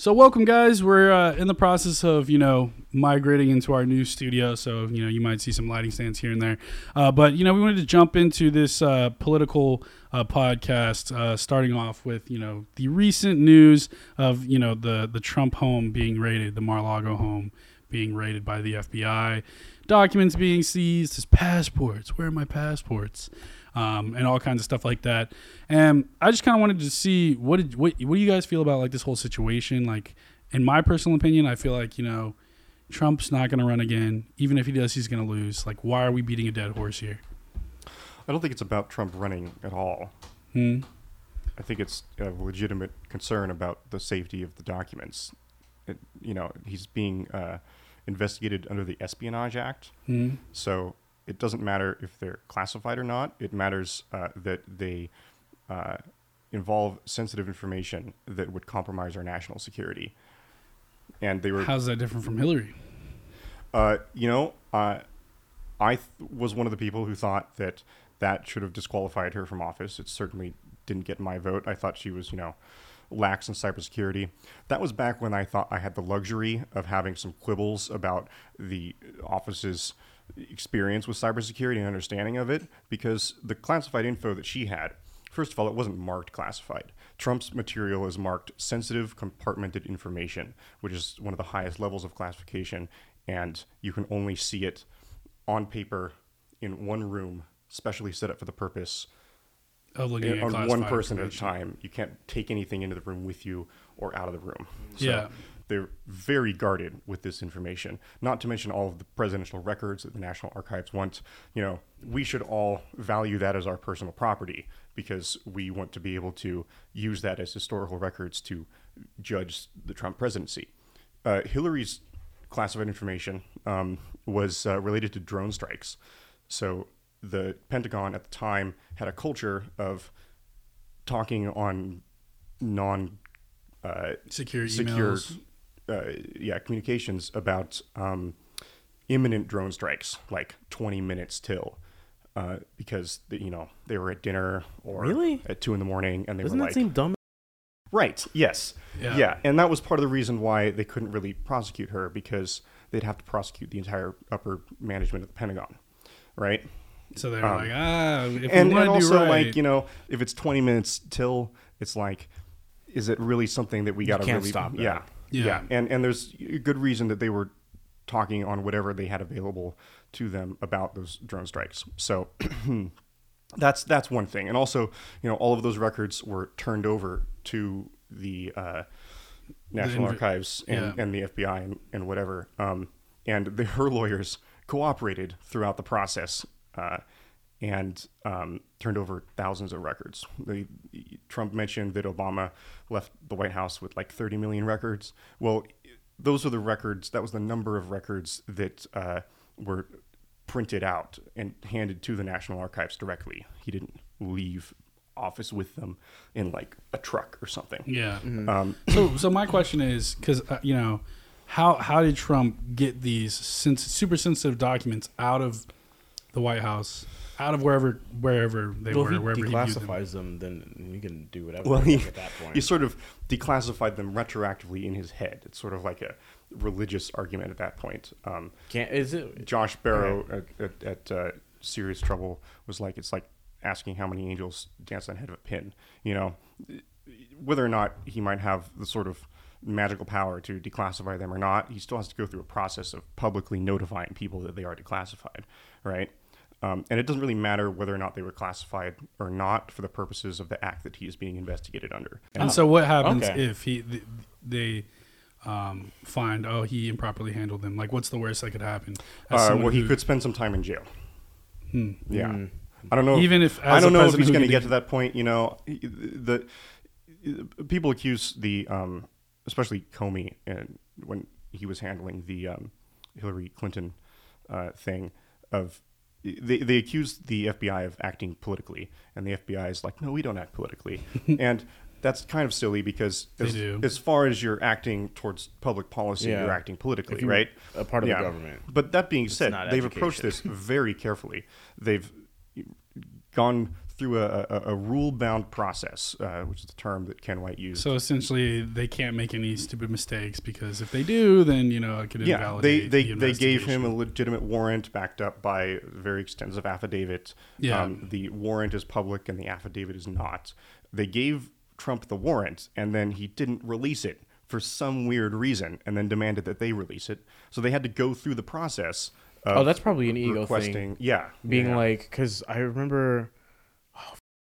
So welcome, guys. We're uh, in the process of you know migrating into our new studio, so you know you might see some lighting stands here and there. Uh, but you know we wanted to jump into this uh, political uh, podcast, uh, starting off with you know the recent news of you know the the Trump home being raided, the Mar-a-Lago home being raided by the FBI, documents being seized, his passports. Where are my passports? Um, and all kinds of stuff like that. And I just kind of wanted to see what did what what do you guys feel about like this whole situation? Like, in my personal opinion, I feel like you know Trump's not going to run again. Even if he does, he's going to lose. Like, why are we beating a dead horse here? I don't think it's about Trump running at all. Hmm. I think it's a legitimate concern about the safety of the documents. It, you know, he's being uh, investigated under the Espionage Act. Hmm. So it doesn't matter if they're classified or not. It matters uh, that they uh, involve sensitive information that would compromise our national security. And they were. How's that different from Hillary? Uh, you know, uh, I th- was one of the people who thought that that should have disqualified her from office. It certainly didn't get my vote. I thought she was, you know, lax in cybersecurity. That was back when I thought I had the luxury of having some quibbles about the office's experience with cybersecurity and understanding of it because the classified info that she had, first of all, it wasn't marked classified. Trump's material is marked sensitive compartmented information, which is one of the highest levels of classification, and you can only see it on paper in one room, specially set up for the purpose Of looking at on one person at a time. You can't take anything into the room with you or out of the room. So Yeah. They're very guarded with this information. Not to mention all of the presidential records that the National Archives want. You know, we should all value that as our personal property because we want to be able to use that as historical records to judge the Trump presidency. Uh, Hillary's classified information um, was uh, related to drone strikes. So the Pentagon at the time had a culture of talking on non uh, Secure secure emails. Uh, yeah communications about um, imminent drone strikes like 20 minutes till uh, because the, you know they were at dinner or Really? at two in the morning and they Doesn't were that like seem dumb? right yes Yeah. yeah. and that was part of the reason why they couldn't really prosecute her because they'd have to prosecute the entire upper management of the Pentagon right So they're um, like, ah, if and, we and want do also right, like you know if it's 20 minutes till it's like is it really something that we got to really stop that. yeah Yeah. and and there's a good reason that they were talking on whatever they had available to them about those drone strikes so that's that's one thing and also you know all of those records were turned over to the uh, national inv- archives and, yeah. and the fbi and, and whatever um, and the, her lawyers cooperated throughout the process uh, and um, turned over thousands of records. The, Trump mentioned that Obama left the White House with like 30 million records. Well, those are the records. That was the number of records that uh, were printed out and handed to the National Archives directly. He didn't leave office with them in like a truck or something. yeah. Um, so so my question is because uh, you know how how did Trump get these sens- super sensitive documents out of the White House, out of wherever wherever they Well, were, if he wherever he viewed them? them, then you can do whatever Well, he, want at that point. he sort of declassified them retroactively in his head. It's sort of like a religious argument at that point. Um, Can't is it? Josh Barro at, at, at uh, Serious Trouble was like, it's like asking how many angels dance on the head of a pin. You know, whether or not he might have the sort of magical power to declassify them or not, he still has to go through a process of publicly notifying people that they are declassified, right? Um, and it doesn't really matter whether or not they were classified or not for the purposes of the act that he is being investigated under. And so what happens Okay. if he th- they um, find oh he improperly handled them? Like what's the worst that could happen? Uh, well, he who- could spend some time in jail. Hmm. Yeah. Mm. I don't know. Even if I as a don't know if he's going to get to that point. You know, the, the people accuse the, um, especially Comey, and when he was handling the um, Hillary Clinton uh, thing, of they they accused the FBI of acting politically, and the FBI is like, no, we don't act politically, and that's kind of silly because as, as far as you're acting towards public policy, Yeah. you're acting politically, you're right? a part of Yeah. the government. But that being said, they've approached this very carefully. They've gone through a, a, a rule-bound process, uh, which is the term that Ken White used. So essentially, they can't make any stupid mistakes because if they do, then you know it could yeah, they they, the they gave him a legitimate warrant backed up by very extensive affidavit. Yeah. Um, the warrant is public and the affidavit is not. They gave Trump the warrant and then he didn't release it for some weird reason and then demanded that they release it. So they had to go through the process. Oh, that's probably an ego requesting. thing. Yeah, Being yeah. like, because I remember,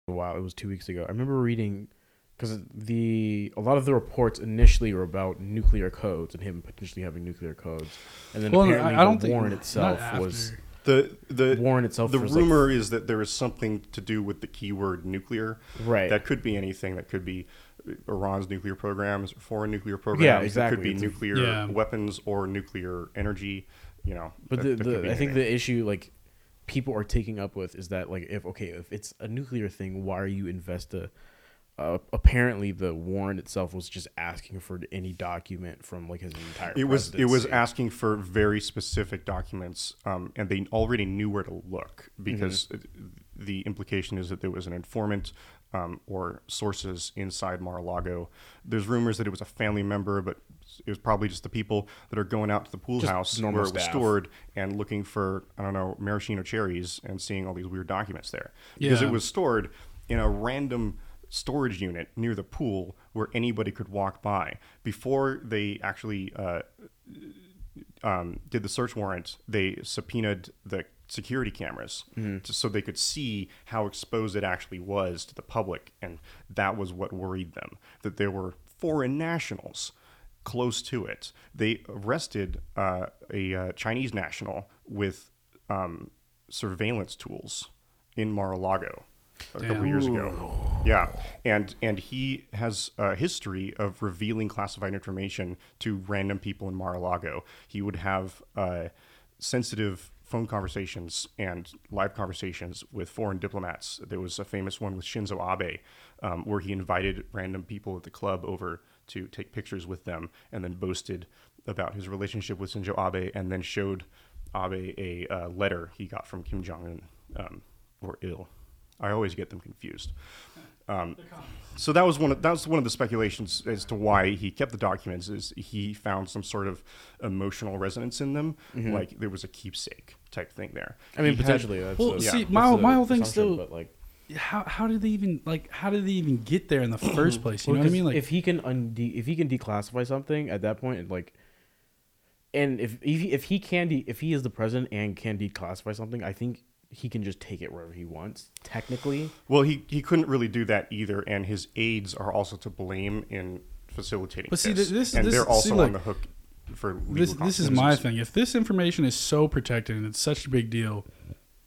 wow, it was two weeks ago. I remember reading because the a lot of the reports initially were about nuclear codes and him potentially having nuclear codes, and then Well, apparently I, I don't the think warrant itself was the the warrant itself. the was like- rumor is that there is something to do with the keyword nuclear. right? That could be anything. That could be Iran's nuclear programs, foreign nuclear programs. It exactly. could be It's a- nuclear Yeah. weapons or nuclear energy. You know, But that- the, that the be I think the issue like people are taking up with is that like if okay if it's a nuclear thing why are you invest a uh, apparently the warrant itself was just asking for any document from like his entire it was it was asking for very specific documents, um, and they already knew where to look because Mm-hmm. The implication is that there was an informant um, or sources inside Mar-a-Lago. There's rumors that it was a family member, but it was probably just the people that are going out to the pool Just house where it was stored and looking for I don't know maraschino cherries and seeing all these weird documents there. Because it was stored in a random storage unit near the pool where anybody could walk by. Before they actually uh, um, did the search warrant, they subpoenaed the security cameras just so they could see how exposed it actually was to the public, and that was what worried them that there were foreign nationals close to it. They arrested uh, a uh, Chinese national with um, surveillance tools in Mar-a-Lago a couple years ago. Yeah, and and he has a history of revealing classified information to random people in Mar-a-Lago. He would have uh, sensitive phone conversations and live conversations with foreign diplomats. There was a famous one with Shinzo Abe, um, where he invited random people at the club over to take pictures with them, and then boasted about his relationship with Shinzo Abe, and then showed Abe a uh, letter he got from Kim Jong Un um, or ill. I always get them confused. Um, so that was one. Of, that was one of the speculations as to why he kept the documents. Is he found some sort of emotional resonance in them, like there was a keepsake type thing there. Mm-hmm. I mean He had- potentially that's Well, the- see, that's my- the my whole thing still- but like how how did they even like how did they even get there in the first place? You know what I mean? Like if he can unde- if he can declassify something at that point, like, and if if he, if he can de- if he is the president and can declassify something, I think he can just take it wherever he wants. Technically, well, he he couldn't really do that either, and his aides are also to blame in facilitating. But see, this, this- and this- they're see, also look, on the hook for legal this this is my thing. If this information is so protected and it's such a big deal,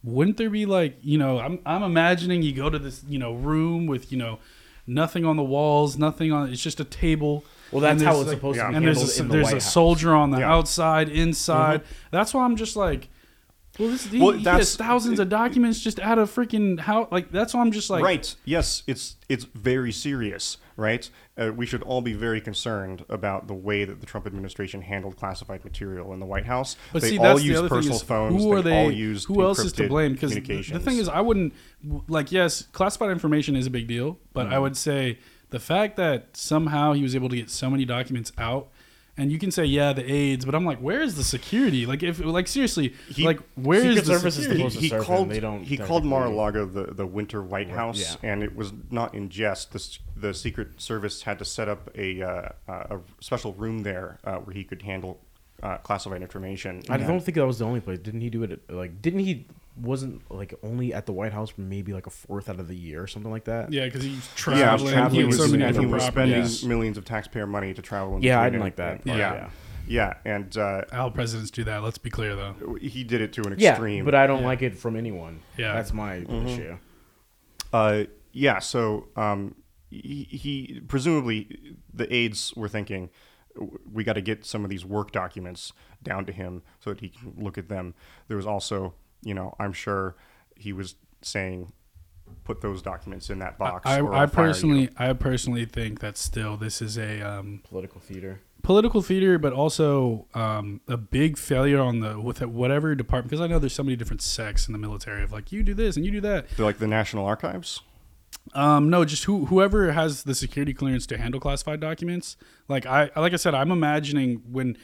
wouldn't there be like you know I'm I'm imagining you go to this you know room with you know nothing on the walls, nothing on it's just a table. well, that's and how there's, it's like- supposed yeah. to be and there's a, in the there's White a House. Mm-hmm. soldier on the Yeah. outside, inside. That's why I'm just like, well, this he, Well, he has thousands of documents just out of freaking how like that's why I'm just like right. Yes, it's it's very serious. Right. Uh, we should all be very concerned about the way that the Trump administration handled classified material in the White House. But they see, all the use personal is phones. who are they, they? all use who else is to blame? Because the, the thing is, I wouldn't like. Yes, classified information is a big deal, but Mm-hmm. I would say the fact that somehow he was able to get so many documents out. And you can say, yeah, the aides, but I'm like, where is the security? Like, if like seriously, He- like where is Secret the Service is security? supposed to he serve called they don't he called Mar-a-Lago the, the winter White House, yeah. and it was not in jest. The, the Secret Service had to set up a uh, a special room there uh, where he could handle uh, classified information. I And- don't think that was the only place. Didn't he do it? At, like, didn't he? Wasn't like only at the White House for maybe like a fourth out of the year or something like that. Yeah, because he's Yeah, traveling. traveling he was, so many and he was spending properties. millions of taxpayer money to travel. in Yeah, I didn't like that. And- Yeah. yeah, yeah, and uh, All presidents do that. Let's be clear, though. he did it to an Yeah, extreme. but I don't Yeah. like it from anyone. Yeah. that's my Mm-hmm. issue. Uh, yeah, so um, he, he presumably the aides were thinking we got to get some of these work documents down to him so that he can look at them. There was also, you know, I'm sure he was saying put those documents in that box. I, or I I'll you. personally, I personally think that still this is a um, Political theater. political theater, but also um, a big failure on the with whatever department. Because I know there's so many different sects in the military of like you do this and you do that. They're like the National Archives. Um, no, just who whoever has the security clearance to handle classified documents. Like I like I said, I'm imagining when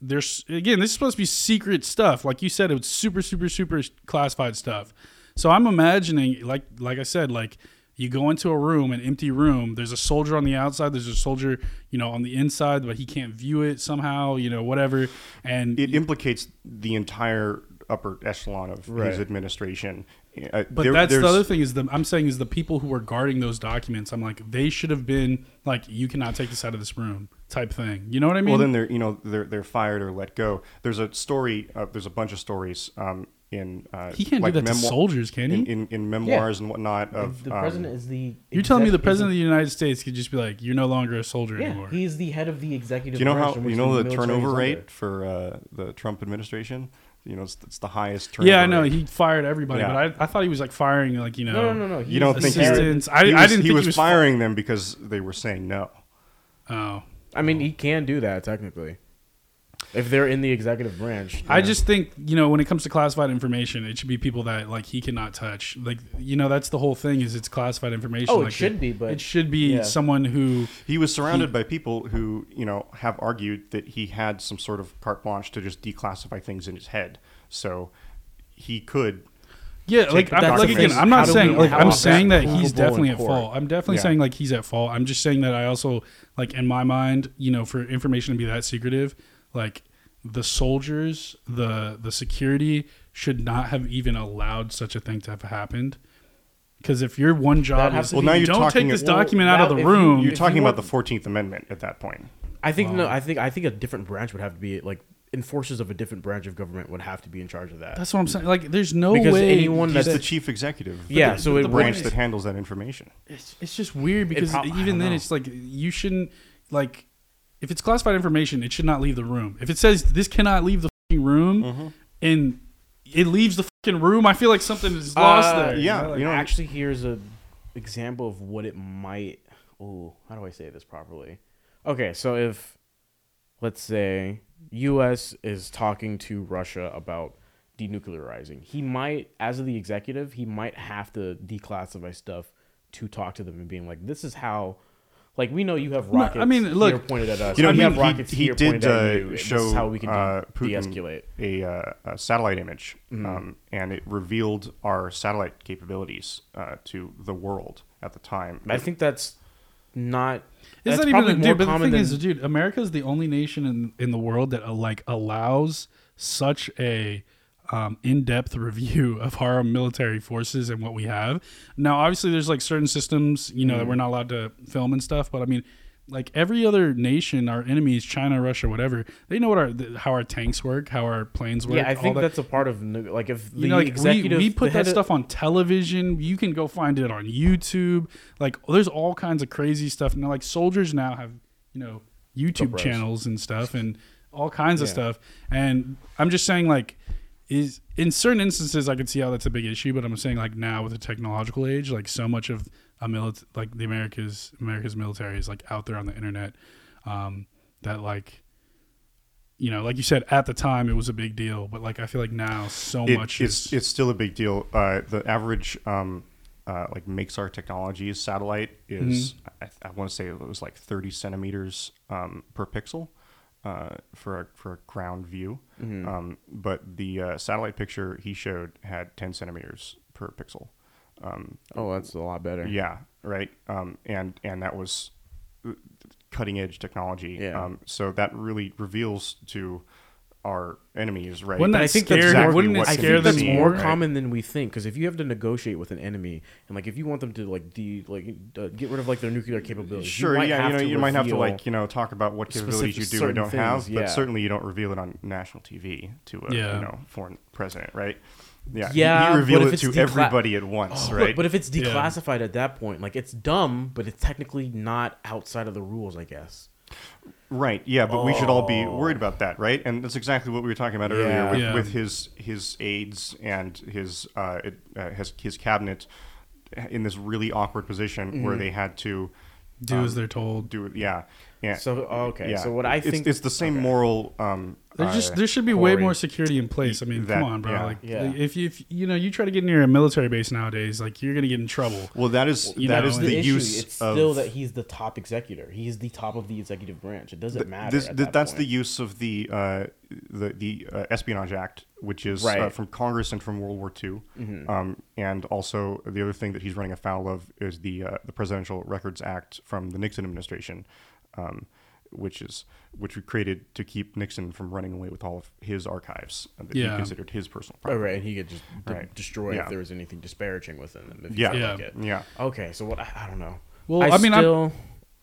there's again, this is supposed to be secret stuff. Like you said, it's super, super, super classified stuff. So I'm imagining, like like I said, like you go into a room, an empty room. There's a soldier on the outside. There's a soldier, you know, on the inside, but he can't view it somehow, you know, whatever. And It implicates the entire upper echelon of Right. his administration. Uh, But there- that's the other thing is the I'm saying is the people who are guarding those documents. I'm like they should have been like you cannot take this out of this room type thing. You know what I mean? Well, then they're you know they're they're fired or let go. There's a story. Uh, there's a bunch of stories um, in uh, he can't like do that to soldiers, can he? in, in, in memoirs and whatnot of the um, president is the. You're telling me the president of the United States could just be like, "You're no longer a soldier Yeah, anymore." he's the head of the executive. Do you know how you know the military is turnover under. rate for uh, the Trump administration? You know, it's, it's the highest turnover. yeah, I know rate. he fired everybody, Yeah. but I, I thought he was like firing like you know. No, no, no, no. You don't he's- think he was- assistants. I, he I didn't he think was he was firing them because they were saying no. Oh, I mean, he can do that technically, if they're in the executive branch. I yeah. just think you know when it comes to classified information, it should be people that like he cannot touch. Like you know that's the whole thing is it's classified information. Oh, it like, should be, but it should be yeah. someone who He was surrounded by people who, you know, have argued that he had some sort of carte blanche to just declassify things in his head. So he could. Yeah, like I'm, like again. I'm not saying like I'm saying that that he's definitely at fault. I'm definitely Yeah. saying like he's at fault. I'm just saying that I also like in my mind, you know, for information to be that secretive, like the soldiers, the the security should not have even allowed such a thing to have happened. Because if your one job is Well, now you're don't talking- take this well, document out of the if you- room, You're talking you about the Fourteenth Amendment at that point. I think no. I think I think a different branch would have to be like enforcers of a different branch of government would have to be in charge of that. that's what I'm saying. Like, there's no Because way anyone He's that- the chief executive. Yeah, the, so the it- branch Right. that handles that information. it's, it's just weird because prob- even then know. it's like you shouldn't like if it's classified information it should not leave the room if it says this cannot leave the fucking room Mm-hmm. and it leaves the fucking room i feel like something is lost Uh, there you yeah, know, like- you know- actually, here's a example of what it might. Oh, how do I say this properly? Okay, so if let's say U.S. is talking to Russia about denuclearizing, he might, as the executive, he might have to declassify stuff to talk to them and being like, "This is how." Like we know you have No, I mean, look, here pointed at us. You know, we he- have rockets he here did, pointed at uh, you. show, how we can uh, de-escalate. A, uh, a satellite image, Mm-hmm. um, and it revealed our satellite capabilities uh, to the world at the time. I think that's not. is that even a, more dude but the thing is dude america is the only nation in, in the world that uh, like allows such a um, in-depth review of our military forces and what we have now obviously there's like certain systems you know Mm-hmm. that we're not allowed to film and stuff but i mean like every other nation our enemies china russia whatever they know what our th- how our tanks work how our planes work Yeah, I think that. that's a part of like if the you know, like we, executive we put that stuff on television. You can go find it on YouTube. Like there's all kinds of crazy stuff. Now, like soldiers now have you know YouTube GoPros. channels and stuff and all kinds of stuff. And I'm just saying like is in certain instances I could see how that's a big issue, but I'm saying like now with the technological age, like so much of a milit like the America's America's military is like out there on the internet. Um, that like you know, like you said, at the time it was a big deal, but like I feel like now so it, much it's is it's still a big deal. Uh, the average um, uh, like Maxar Technologies satellite is Mm-hmm. I, I want to say it was like 30 centimeters um, per pixel uh, for a, for a ground view. Mm-hmm. Um, but the uh, satellite picture he showed had 10 centimeters per pixel. Um, Oh, that's a lot better. yeah, right. Um, and and that was cutting edge technology. Yeah. Um, so that really reveals to our enemies, right? Wouldn't But that I think scare, that's exactly wouldn't it what I scare think them that's more right? common than we think because if you have to negotiate with an enemy and like if you want them to like de like uh, get rid of like their nuclear capabilities, Sure, you might yeah, have you know, to you might have to like you know talk about what capabilities you do or don't certain have, things, but yeah. certainly you don't reveal it on national TV to a Yeah. you know foreign president, right? Yeah, Yeah, you reveal it to decla- everybody at once, Oh, right? But, but if it's Yeah. declassified at that point, like it's dumb, but it's technically not outside of the rules, I guess. Right. Yeah, but we should all be Oh. worried about that, right? And that's exactly what we were talking about earlier with, Yeah. with his his aides and his uh, it, uh, his his cabinet in this really awkward position where Mm-hmm. they had to do um, as they're told. do it. Yeah. Yeah. So okay. yeah. So what I think it's the same okay. moral. Um, There uh, just there should be way more security in place. I mean, That- come on, bro. yeah. Like, Yeah. if you if you know you try to get near a military base nowadays, like you're gonna get in trouble. well, that is You that know, is the the issue. use It's of still that he's the top executor. He's the top of the executive branch. It doesn't Th- matter. This, at th- that that's the use of the uh, the the uh, Espionage Act, which is uh, from Congress and from World War II. Mm-hmm. Um, and also the other thing that he's running afoul of is the uh, the Presidential Records Act from the Nixon administration, um, which is which we created to keep Nixon from running away with all of his archives that Yeah. he considered his personal Oh, property. right, and he could just de- Right. destroy Yeah. if there was anything disparaging within them. If Yeah. you Yeah. Like it. Yeah. Okay, so what? I, I don't know. Well, I, I mean, I'm- still,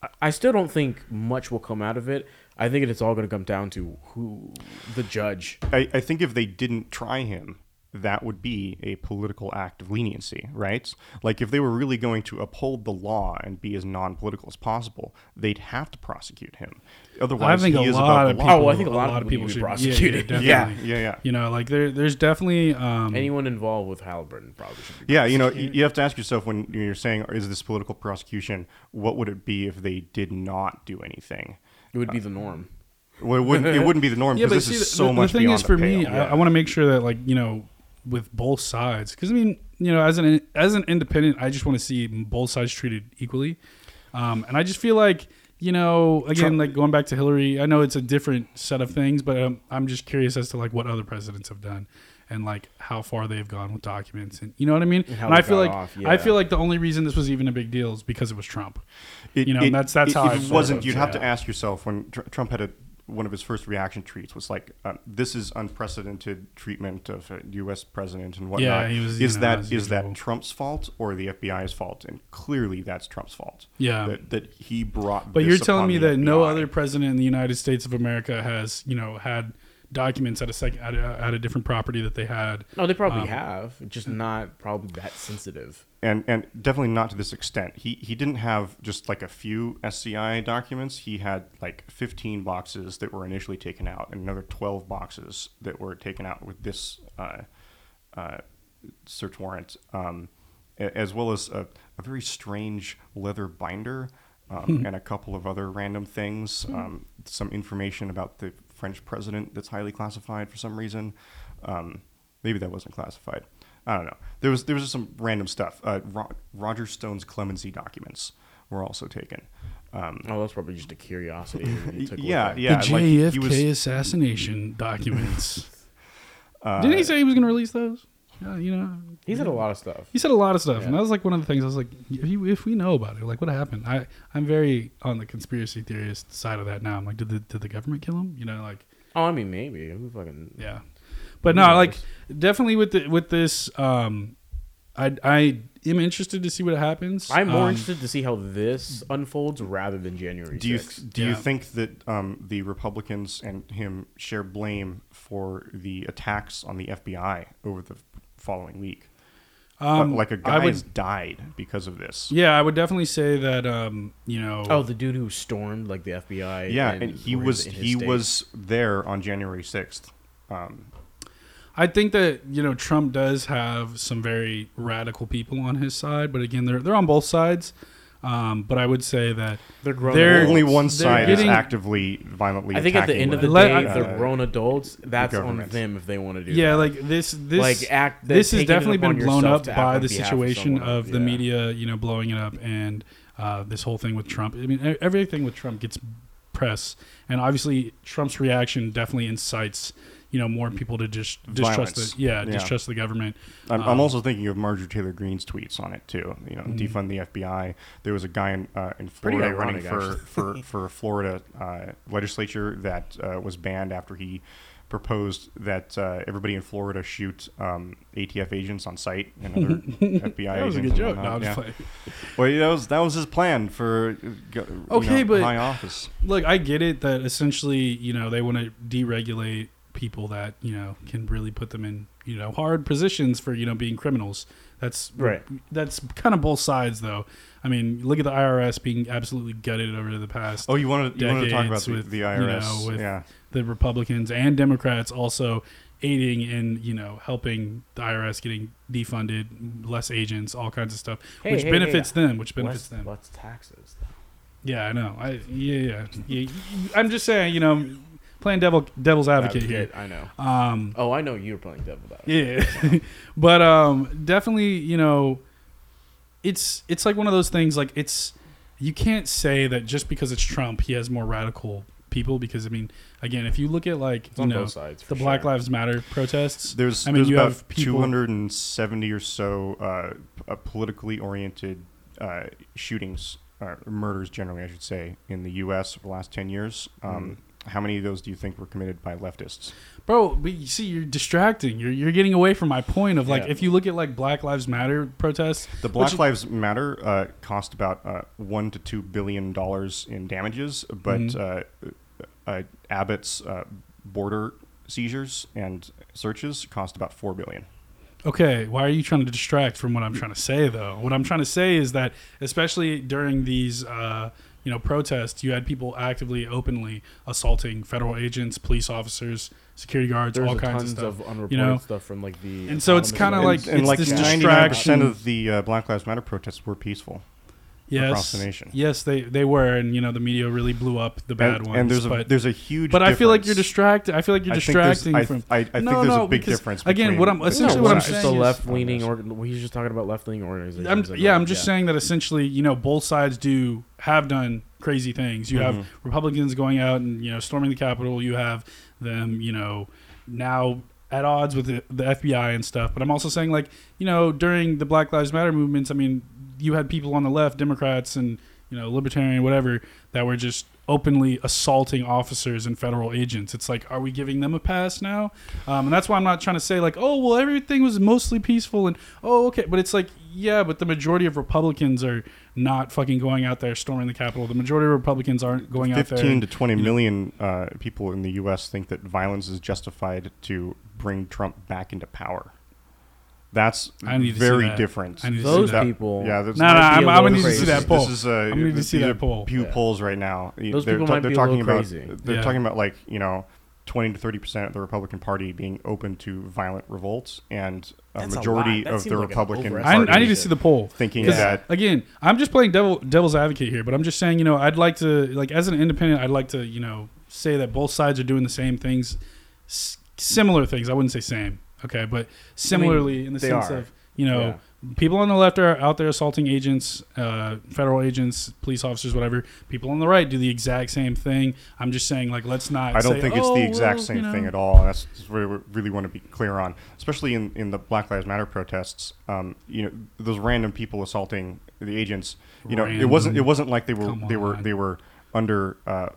I I still don't think much will come out of it. I think it's all going to come down to who the judge. I, I think if they didn't try him, that would be a political act of leniency, right? Like if they were really going to uphold the law and be as non-political as possible, they'd have to prosecute him. Otherwise, I think he a is lot above of the people. Oh, I think a lot of people people need to should be prosecuted. Yeah, Yeah, definitely. yeah, yeah. You know, like there, there's definitely um, Anyone involved with Halliburton probably should be. Yeah, you know, you, have to ask yourself when you're saying, is this political prosecution? What would it be if they did not do anything? it would be the norm. Well, it wouldn't, it wouldn't be the norm because but this see, is so the, much the thing is for the me, pale. I, I want to make sure that like you know, with both sides, because I mean, you know, as an as an independent, I just want to see both sides treated equally, um, and I just feel like you know, again, Trump- like going back to Hillary, I know it's a different set of things, but um, I'm just curious as to like what other presidents have done. And like how far they've gone with documents, and you know what I mean. And And I feel like off, I feel like the only reason this was even a big deal is because it was Trump. It, You know, that's- that's how I If it feel wasn't, about you'd it, have to ask yourself when Tr- Trump had a, one of his first reaction tweets was like, um, "This is unprecedented treatment of a U.S. president and whatnot." he was, is know, that as that. Trump's fault or the FBI's fault? And clearly, that's Trump's fault. Yeah. that, that he brought. But you're telling me that no other president in the United States of America has, you know, had documents at a second at a, at a different property that they had. No, they probably Um, have, just not probably that sensitive. and and definitely not to this extent. He he didn't have just like a few SCI documents. He had like 15 boxes that were initially taken out, and another 12 boxes that were taken out with this uh, uh, search warrant, um, as well as a, a very strange leather binder. Um, and a couple of other random things, um, some information about the French president that's highly classified for some reason. Um, maybe that wasn't classified. I don't know. There was there was just some random stuff. Uh, Ro- Roger Stone's clemency documents were also taken. Um, Oh, that's probably just a curiosity. he took yeah, yeah. the like, JFK he was, assassination documents. uh, Didn't he say he was going to release those? Yeah, you know, He said a lot of stuff. he said a lot of stuff, and that was like one of the things I was like, if, you, if we know about it, like what happened? I I'm very on the conspiracy theorist side of that now. I'm like, did the did the government kill him? You know, like Oh, I mean, maybe. Who fucking? Yeah, but no, knows? like definitely with the, with this, um, I I am interested to see what happens. I'm more Um, interested to see how this unfolds rather than January do you 6th. do you think that um, the Republicans and him share blame for the attacks on the FBI over the following week? Um, like a guy would- has died because of this. Yeah, I would definitely say that. Um, you know. Oh, the dude who stormed like the FBI. Yeah, and, and he was he state. was there on January sixth. Um, I think that you know Trump does have some very radical people on his side, but again, they're they're on both sides. Um, but I would say that They're grown. They're- adults. only one they're side getting- is actively violently. I think at the end of the day, I- the uh, grown adults. That's on them if they want to do. yeah, that. like this this like act. this has definitely been blown up by the situation someone of the yeah. media, you know, blowing it up and uh, this whole thing with Trump. I mean, e- everything with Trump gets press, and obviously Trump's reaction definitely incites you know more people to just distrust Violence. the yeah, Yeah. distrust the government. I'm, Um, I'm also thinking of Marjorie Taylor Greene's tweets on it too. You know, Mhm. defund the FBI. There was a guy in uh, in Pretty Florida running ironic, for, for for Florida uh, legislature that uh, was banned after he proposed that uh, everybody in Florida shoot um, ATF agents on sight and other FBI That was a agents. good and joke. No, whatnot. I'm just Yeah. playing. Well, yeah, that was that was his plan for uh, go- you Okay, know, but- high office. Look, I get it that essentially, you know, they want to deregulate people that you know can really put them in you know hard positions for you know being criminals. That's Right. That's kind of both sides, though. I mean, look at the IRS being absolutely gutted over the past. Oh, you wanted you wanted to talk about decades the, with, the you IRS? know, with- yeah. The Republicans and Democrats also aiding in you know helping the IRS getting defunded, less agents, all kinds of stuff, Hey, which hey, benefits them, which Less, benefits them. less taxes. Yeah, I know. I yeah, yeah, yeah. I'm just saying, you know, playing devil devil's advocate here. I know. Um, Oh, I know you're playing devil advocate. yeah, but um, definitely, you know, it's it's like one of those things. Like it's you can't say that just because it's Trump, he has more radical people. Because I mean, again, if you look at like It's you know sides. the for Black sure. Lives Matter protests, There's I mean, there's you about have people- 270 or so uh, uh, politically oriented uh, shootings, uh, murders generally, I should say, in the U.S. over the last 10 years. Um, How many of those do you think were committed by leftists? bro. But you see, you're distracting. You're you're getting away from my point of like Yeah. if you look at like Black Lives Matter protests, The Black Which- Lives Matter uh, cost about uh, one to two billion dollars in damages, but Mhm. uh, uh, Abbott's uh, border seizures and searches cost about four billion. Okay, why are you trying to distract from what I'm trying to say though? What I'm trying to say is that especially during these uh, you know protests, you had people actively openly assaulting federal agents, police officers, security guards, There's all kinds tons of stuff. of unreported you know? stuff from like the. And so it's kinda like- and it's like this 99% distraction. of the uh, Black Lives Matter protests were peaceful. Across yes, the nation. yes, they they were, and you know the media really blew up the bad and, ones. and there's a but there's a huge. but I feel like you're difference. distracted. I feel like you're I distracting I, from. I, I think No, there's no, a big because, difference. again, between what I'm- essentially no, what I'm just a saying is- left leaning this. organ. He's just talking about left leaning organizations. I'm, and, yeah, like, I'm just saying that essentially, you know, both sides do have done crazy things. You Mhm. have Republicans going out and you know storming the Capitol. You have them, you know, now at odds with the, the FBI and stuff. But I'm also saying, like, you know, during the Black Lives Matter movements, I mean, you had people on the left, Democrats and you know, libertarian, whatever, that were just openly assaulting officers and federal agents. It's like, are we giving them a pass now? Um, and that's why I'm not trying to say like, oh, well, everything was mostly peaceful and oh, okay. But it's like, yeah, but the majority of Republicans are not fucking going out there storming the Capitol. The majority of Republicans aren't going out there. 15 to 20 you know- million uh, people in the U.S. think that violence is justified to bring Trump back into power. That's I need to see very that. different. I need to see Those that. people. Yeah, that's No, no, might I'm, a I'm gonna little need to crazy. see that This is, uh, I'm gonna need to see that poll. Pew Yeah. polls right now. Those they're people ta- might they're be a talking little about crazy. they're Yeah. talking about like you know. 20 to 30 percent of the Republican Party being open to violent revolts, and a That's a majority lot. That of seems the like an Republican overestimate. I, Party I need to see the poll. thinking Yeah. that Again, I'm just playing devil devil's advocate here, but I'm just saying, you know, I'd like to like as an independent, I'd like to, you know, say that both sides are doing the same things, s- similar things. I wouldn't say same, okay, but similarly in the sense are. of, you know, Yeah. people on the left are out there assaulting agents, uh, federal agents, police officers, whatever. People on the right do the exact same thing. I'm just saying, like, let's not. I don't say, think it's "Oh, the exact well, same you know." thing at all. And that's what we really want to be clear on, especially in, in the Black Lives Matter protests. Um, you know, those random people assaulting the agents. You know, it wasn't it wasn't like they were they were they were under uh,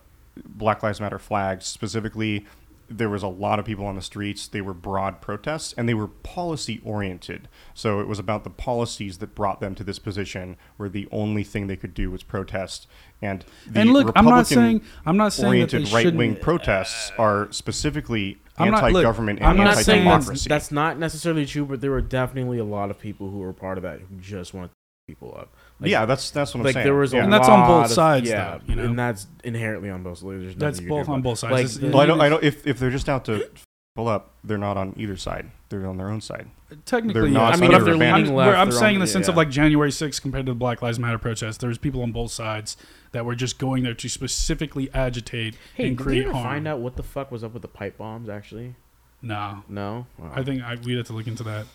Black Lives Matter flags specifically. There was a lot of people on the streets. They were broad protests, and they were policy oriented. So it was about the policies that brought them to this position, where the only thing they could do was protest. And the And look, I'm not saying I'm not saying that oriented right wing shouldn't. protests are specifically I'm anti-government I'm and I'm that's, anti-democracy. that's not necessarily true, but there were definitely a lot of people who were part of that who just wanted to people up. Like, yeah, that's that's what I'm like saying. there was a yeah. And that's on both lot of- sides, yeah, though, you know? and that's inherently on both sides. There's nothing That's both on both sides. Like, It's- the- well, I don't. I don't. If, if they're just out to pull up, they're not on either side. They're on their own side. Technically, They're yeah. not I mean, But if they're I'm- I'm, I'm they're saying on- in the sense of like January 6th compared to the Black Lives Matter protests, there's people on both sides that were just going there to specifically agitate Hey, and create you ever harm. find out what the fuck was up with the pipe bombs? Actually, No, no. Wow. I think I, we'd have to look into that.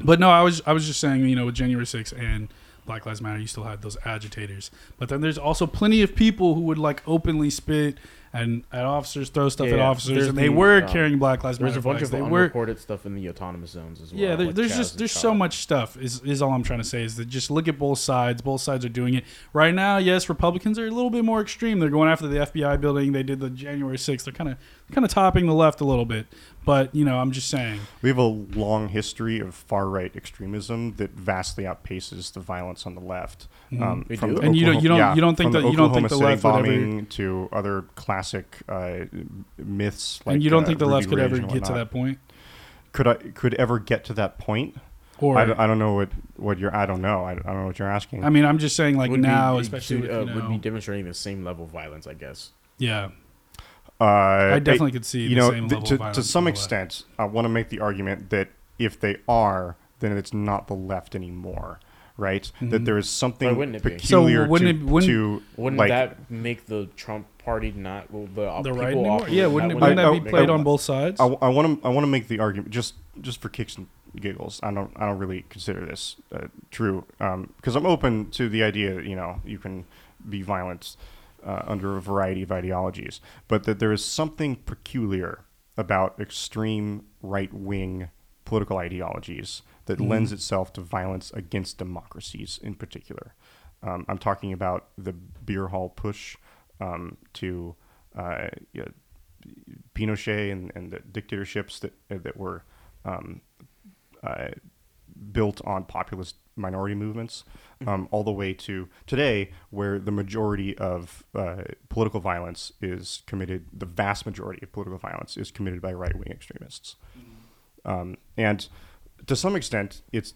But no, I was I was just saying, you know, with January 6th and Black Lives Matter, you still had those agitators. But then there's also plenty of people who would like openly spit and at officers, throw stuff Yeah, at officers, and they the, were um, carrying Black Lives There's Matter a bunch flags. of They were unreported stuff in the autonomous zones as well. Yeah, there, like there's Chaz just there's so much stuff. Is is all I'm trying to say is that just look at both sides. Both sides are doing it right now. Yes, Republicans are a little bit more extreme. They're going after the FBI building. They did the January 6th. They're kind of kind of topping the left a little bit. But you know, I'm just saying. We have a long history of far right extremism that vastly outpaces the violence on the left. Mhm. Um, We from do? the And you don't- you Oklahoma- don't- you don't think that- you don't think Oklahoma the left would ever- to other classic uh, myths. Like, and you don't uh, think the left could Ridge ever and get to that point? Could I could ever get to that point? Or I, don't, I don't know what what you're. I don't know. I, I don't know what you're asking. I mean, I'm just saying, like Would now, be, especially to, uh, with, you would be demonstrating the same level of violence, I guess. yeah, uh, I definitely could see you the know, same th- level to, of violence to some on the left. extent, I want to make the argument that if they are, then it's not the left anymore, right? Mm-hmm. That there is something Why wouldn't it be? So peculiar wouldn't to, it- wouldn't- to Wouldn't like, that make the Trump party not well, the, the people right anymore. Yeah, wouldn't, it, wouldn't wouldn't I- that I- be played I- on both sides? I, want to I want to make the argument just just for kicks and giggles. I don't I don't really consider this uh, true because I'm open to the idea that you know you can be violent uh, under a variety of ideologies, but that there is something peculiar about extreme right wing political ideologies that lends itself to violence against democracies in particular. Um, I'm talking about the Beer Hall Putsch um, to uh, yeah, Pinochet and, and the dictatorships that uh, that were um, uh, built on populist minority movements, um, all the way to today, where the majority of uh, political violence is committed. The vast majority of political violence is committed by right wing extremists, um, and to some extent, it's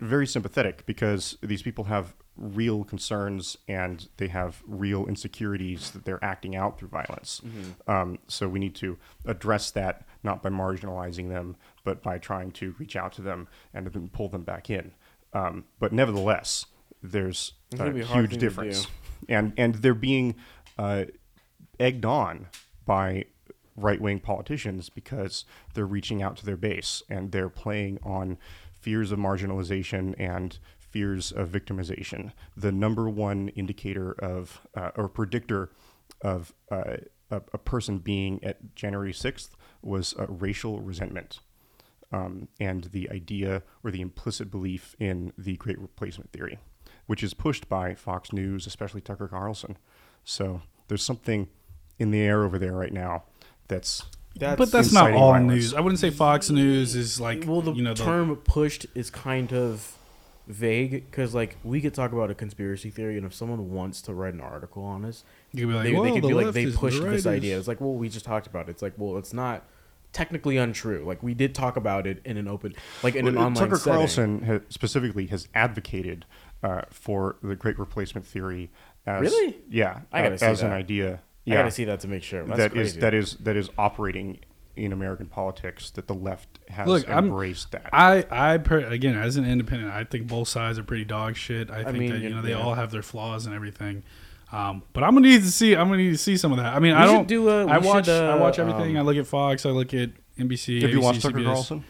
very sympathetic because these people have real concerns and they have real insecurities that they're acting out through violence. Um, so we need to address that not by marginalizing them, but by trying to reach out to them and then pull them back in. Um, but nevertheless, there's It's a huge difference, and and they're being uh, egged on by right wing politicians because they're reaching out to their base and they're playing on fears of marginalization and fears of victimization. The number one indicator of uh, or predictor of uh, a, a person being at January 6th was uh, racial resentment. Um, and the idea or the implicit belief in the great replacement theory, which is pushed by Fox News, especially Tucker Carlson. So there's something in the air over there right now that's That's, but that's not inciting all violence. news. I wouldn't say Fox News is like well, the you know the, term pushed is kind of vague because like we could talk about a conspiracy theory, and if someone wants to write an article on us, you could be like, they, well, they could the be like they is- the pushed right this is- idea. It's like, well, we just talked about it. It's like, well, it's not technically untrue. Like we did talk about it in an open, like in an Well, online Tucker setting. Carlson ha specifically has advocated uh, for the great replacement theory as Really? yeah I gotta uh, see as an that. Idea. I gotta see that to make sure. That's that is crazy. that is that is operating in American politics. That the left has Look, I'm- embraced that. I, I per, again, as an independent, I think both sides are pretty dog shit. I think mean, that you know they yeah. all have their flaws and everything. Um, but I'm gonna need to see. I'm gonna need to see some of that. I mean, We I don't do a- we I watch. should, I uh, watch everything. um, I look at Fox. I look at NBC. Have you ABC, watched Tucker CBS. Carlson?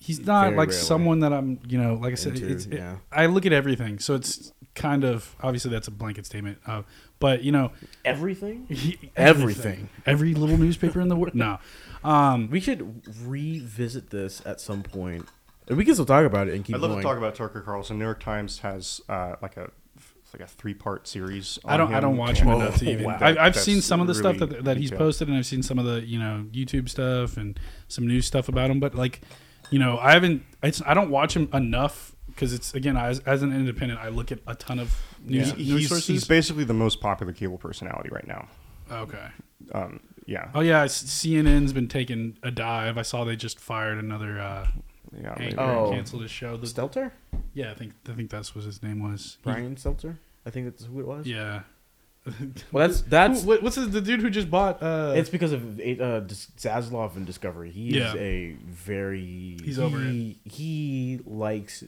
He's not Very like rarely. someone that I'm. You know, like I said, Into, it's. it- yeah. I look at everything, so it's kind of obviously that's a blanket statement. Uh, but you know, everything. he- Everything. every little newspaper in the world. No, um, We should revisit this at some point, point. we can still talk about it and keep going. I'd love going. to talk about Tucker Carlson. New York Times has uh, like a like a three part series. I don't. on I don't watch him Oh, enough to even. wow. I, I've seen some of the stuff that that he's posted, and I've seen some of the you know YouTube stuff and some news stuff about him. But like, you know, I haven't. It's, I don't watch him enough because it's again as as an independent, I look at a ton of news, He- news he's, sources. he's basically the most popular cable personality right now. okay. Um, yeah, Oh yeah, CNN's been taking a dive. I saw they just fired another uh, yeah. anchor maybe. Oh. canceled his show. The, Stelter, yeah, I think I think that's what his name was. He- Brian Stelter. I think that's who it was. yeah. Well, that's that's. Who- what's his, the dude who just bought? Uh, It's because of uh, Dis- Zaslav and Discovery. He Yeah. is a very He's over he, He likes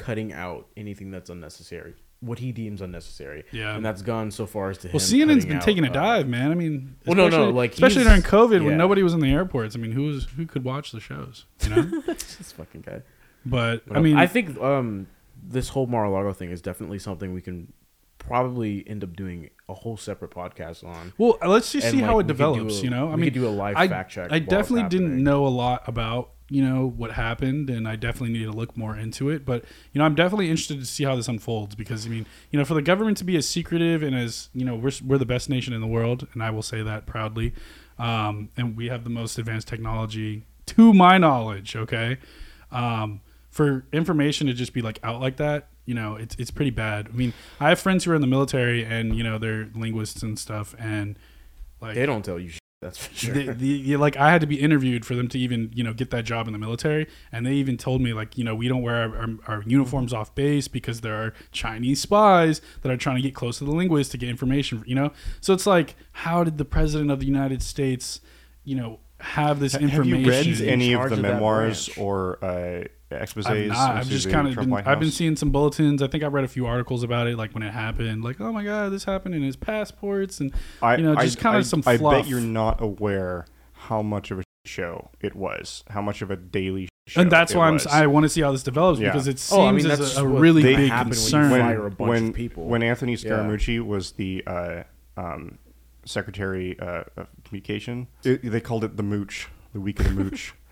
cutting out anything that's unnecessary. What he deems unnecessary. Yeah. and that's gone so far as to him. Well, CNN's been out, taking a uh, dive, man. I mean, Well, no, no, especially- like, especially during COVID yeah. when nobody was in the airports. I mean, who was who could watch the shows? You know. this fucking guy. but I mean, I think um, this whole Mar-a-Lago thing is definitely something we can probably end up doing a whole separate podcast on. well, let's just And, see like, how it develops. a- you know, I we mean, could do a live I, fact check I definitely didn't know a lot about you know what happened, and I definitely need to look more into it. But you know, I'm definitely interested to see how this unfolds because I mean, you know, for the government to be as secretive and as you know, we're we're the best nation in the world, and I will say that proudly. Um, and we have the most advanced technology, to my knowledge. Okay, um, for information to just be like out like that, you know, it's it's pretty bad. I mean, I have friends who are in the military, and you know, they're linguists and stuff, and like They don't tell you. That's for sure. the, the, you- like I had to be interviewed for them to even you know get that job in the military, and they even told me like you know we don't wear our, our, our uniforms off base because there are Chinese spies that are trying to get close to the linguists to get information. You know, so it's like how did the president of the United States, you know, have this information? Have you read any of the memoirs or uh, exposés. I'm not. I've just kind of been, I've been seeing some bulletins. I think I read a few articles about it, like when it happened, like oh my god, this happened in his passports, and I, you know, just kind of some I bet you're not aware how much of a show it was, how much of a daily show. and that's it why I'm. I want to see how this develops Yeah. because it seems Oh, I mean, as that's a, a really they big happen when you concern. fire a bunch when, of people. When Anthony Yeah. Scaramucci was the uh, um, Secretary uh, of Communication, it, they called it the Mooch, the week of the Mooch.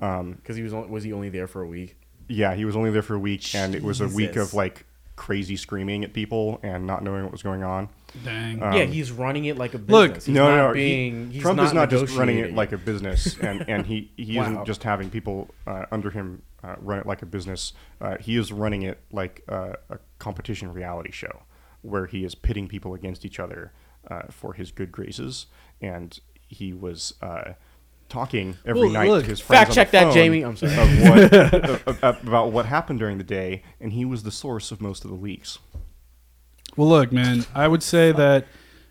um, because he was only, was he only there for a week? yeah, he was only there for a week, and it was a week Jesus. of like crazy screaming at people and not knowing what was going on. Dang. Um, yeah, he's running it like a Look, business. He's no, not no, no. he- being, he's Trump not is not just running it like a business, and, and he, he Wow. isn't just having people uh, under him uh, run it like a business. Uh, he is running it like uh, a competition reality show, where he is pitting people against each other uh, for his good graces, and he was. Talking every Well, night look, to his friends fact on check the that, phone Jamie. I'm sorry. Of what, of- of- about what happened during the day, and he was the source of most of the leaks. Well, look, man, I would say that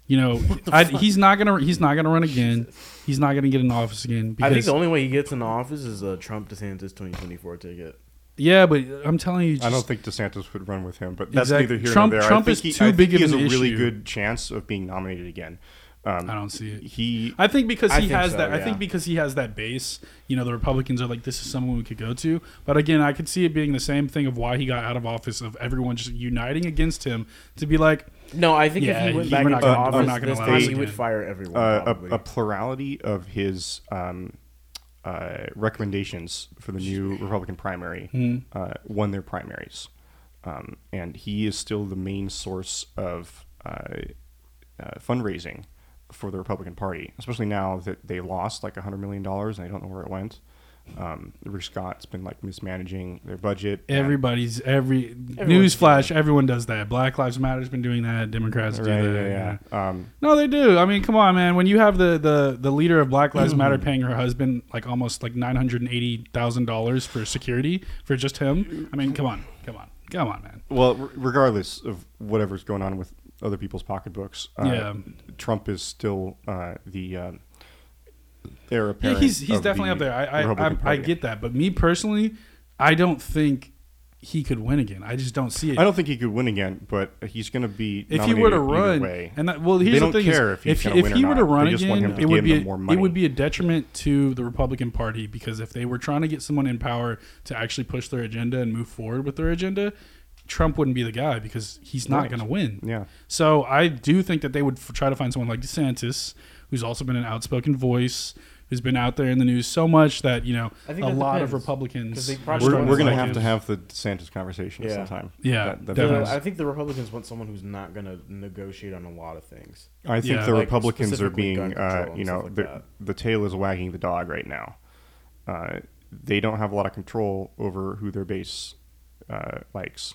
you know I, he's not gonna he's not gonna run again. He's not gonna get in office again I think because the only way he gets in office is a Trump DeSantis 2024 ticket. yeah, but I'm telling you, I don't think DeSantis would run with him, but that's Exact- neither here Trump- nor there. Trump I is he, too I big think of he an has a really issue. good chance of being nominated again. Um, I don't see it. He, I think because I he think has so, that. I think because he has that base. You know, the Republicans are like, this is someone we could go to. But again, I could see it being the same thing of why he got out of office, of everyone just uniting against him to be like, No, I think Yeah, if he went he- back into gonna- office not this allow he would fire everyone. uh, a, a plurality of his um, uh, recommendations for the new Republican primary Hmm. uh, won their primaries, um, and he is still the main source of uh, uh, fundraising for the Republican Party, especially now that they lost like hundred million dollars and they don't know where it went. Um, Rick Scott's been like mismanaging their budget. everybody's every Everyone's newsflash, everyone does that. Black Lives Matter's been doing that. Democrats do Right, that. yeah, yeah. Um, No, they do. I mean, come on, man. When you have the the, the leader of Black Lives Matter paying her husband like almost like nine hundred and eighty thousand dollars for security for just him, I mean, come on, come on, come on, man. Well, r- regardless of whatever's going on with other people's pocketbooks, uh, Yeah. Trump is still uh, the uh, heir Yeah, he's he's definitely the up there. I I, I, I get that, but me personally, I don't think he could win again. I just don't see it. I don't think he could win again, but he's going to be. if he were to run, way. and that, well, here's the thing: care is, if if, if he were to run They just want again, to it would be a, it would be a detriment to the Republican Party because if they were trying to get someone in power to actually push their agenda and move forward with their agenda, Trump wouldn't be the guy because he's not Right. going to win. yeah, So I do think that they would f- try to find someone like DeSantis, who's also been an outspoken voice, who's been out there in the news so much that you know I think a that lot of depends, Republicans. 'cause they are probably we're, we're going to have to have the DeSantis conversation Yeah. sometime. Yeah, That- that I think the Republicans want someone who's not going to negotiate on a lot of things. I think Yeah. the Like, Republicans are being, uh, you know, like the, the tail is wagging the dog right now. Uh, they don't have a lot of control over who their base uh, likes.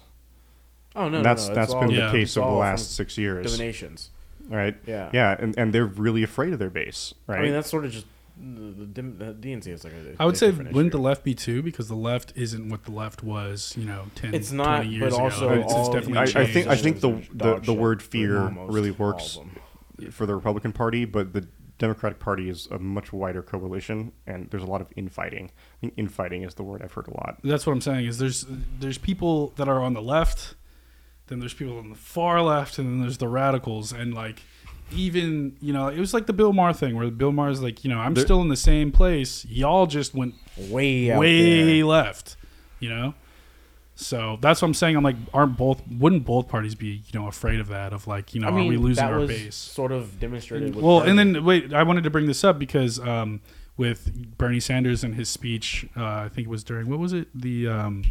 Oh no, and that's no, no, that's it's been all- Yeah. the case it's over the last six years, divinations. right? Yeah, Yeah, and, and they're really afraid of their base, right? I mean, that's sort of just the, the, the DNC is like a. I would a say wouldn't issue. the left be too because the left isn't what the left was, you know, 10, It's not, 20 years but also ago. It's, it's all definitely I, I think I think the the, the word fear really works for the Republican Party, but the Democratic Party is a much wider coalition, and there's a lot of infighting. I think infighting is the word I've heard a lot. That's what I'm saying. Is there's there's people that are on the left, then there's people on the far left, and then there's the radicals, and like even you know it was like the Bill Maher thing where Bill Maher's like you know I'm still in the same place. Y'all just went way way there. left, you know. So that's what I'm saying. I'm like, aren't both? Wouldn't both parties be you know afraid of that? Of like you know, I mean, are we losing that our was base? Sort of demonstrated. With Well, and then wait, I wanted to bring this up because um, with Bernie Sanders and his speech, uh, I think it was during what was it? The um,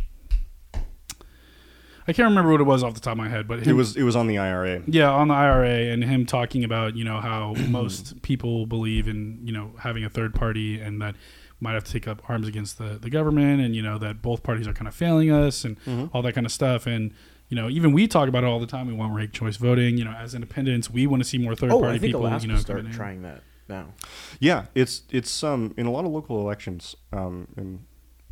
I can't remember what it was off the top of my head, but It was it was on the IRA. yeah on the IRA and him talking about you know how most people believe in you know having a third party and that might have to take up arms against the, the government and you know that both parties are kind of failing us and Mhm. all that kind of stuff and you know even we talk about it all the time we want ranked choice voting you know as independents we want to see more third oh, party I think people Alaska you know start trying that now. Yeah, it's it's um in a lot of local elections um in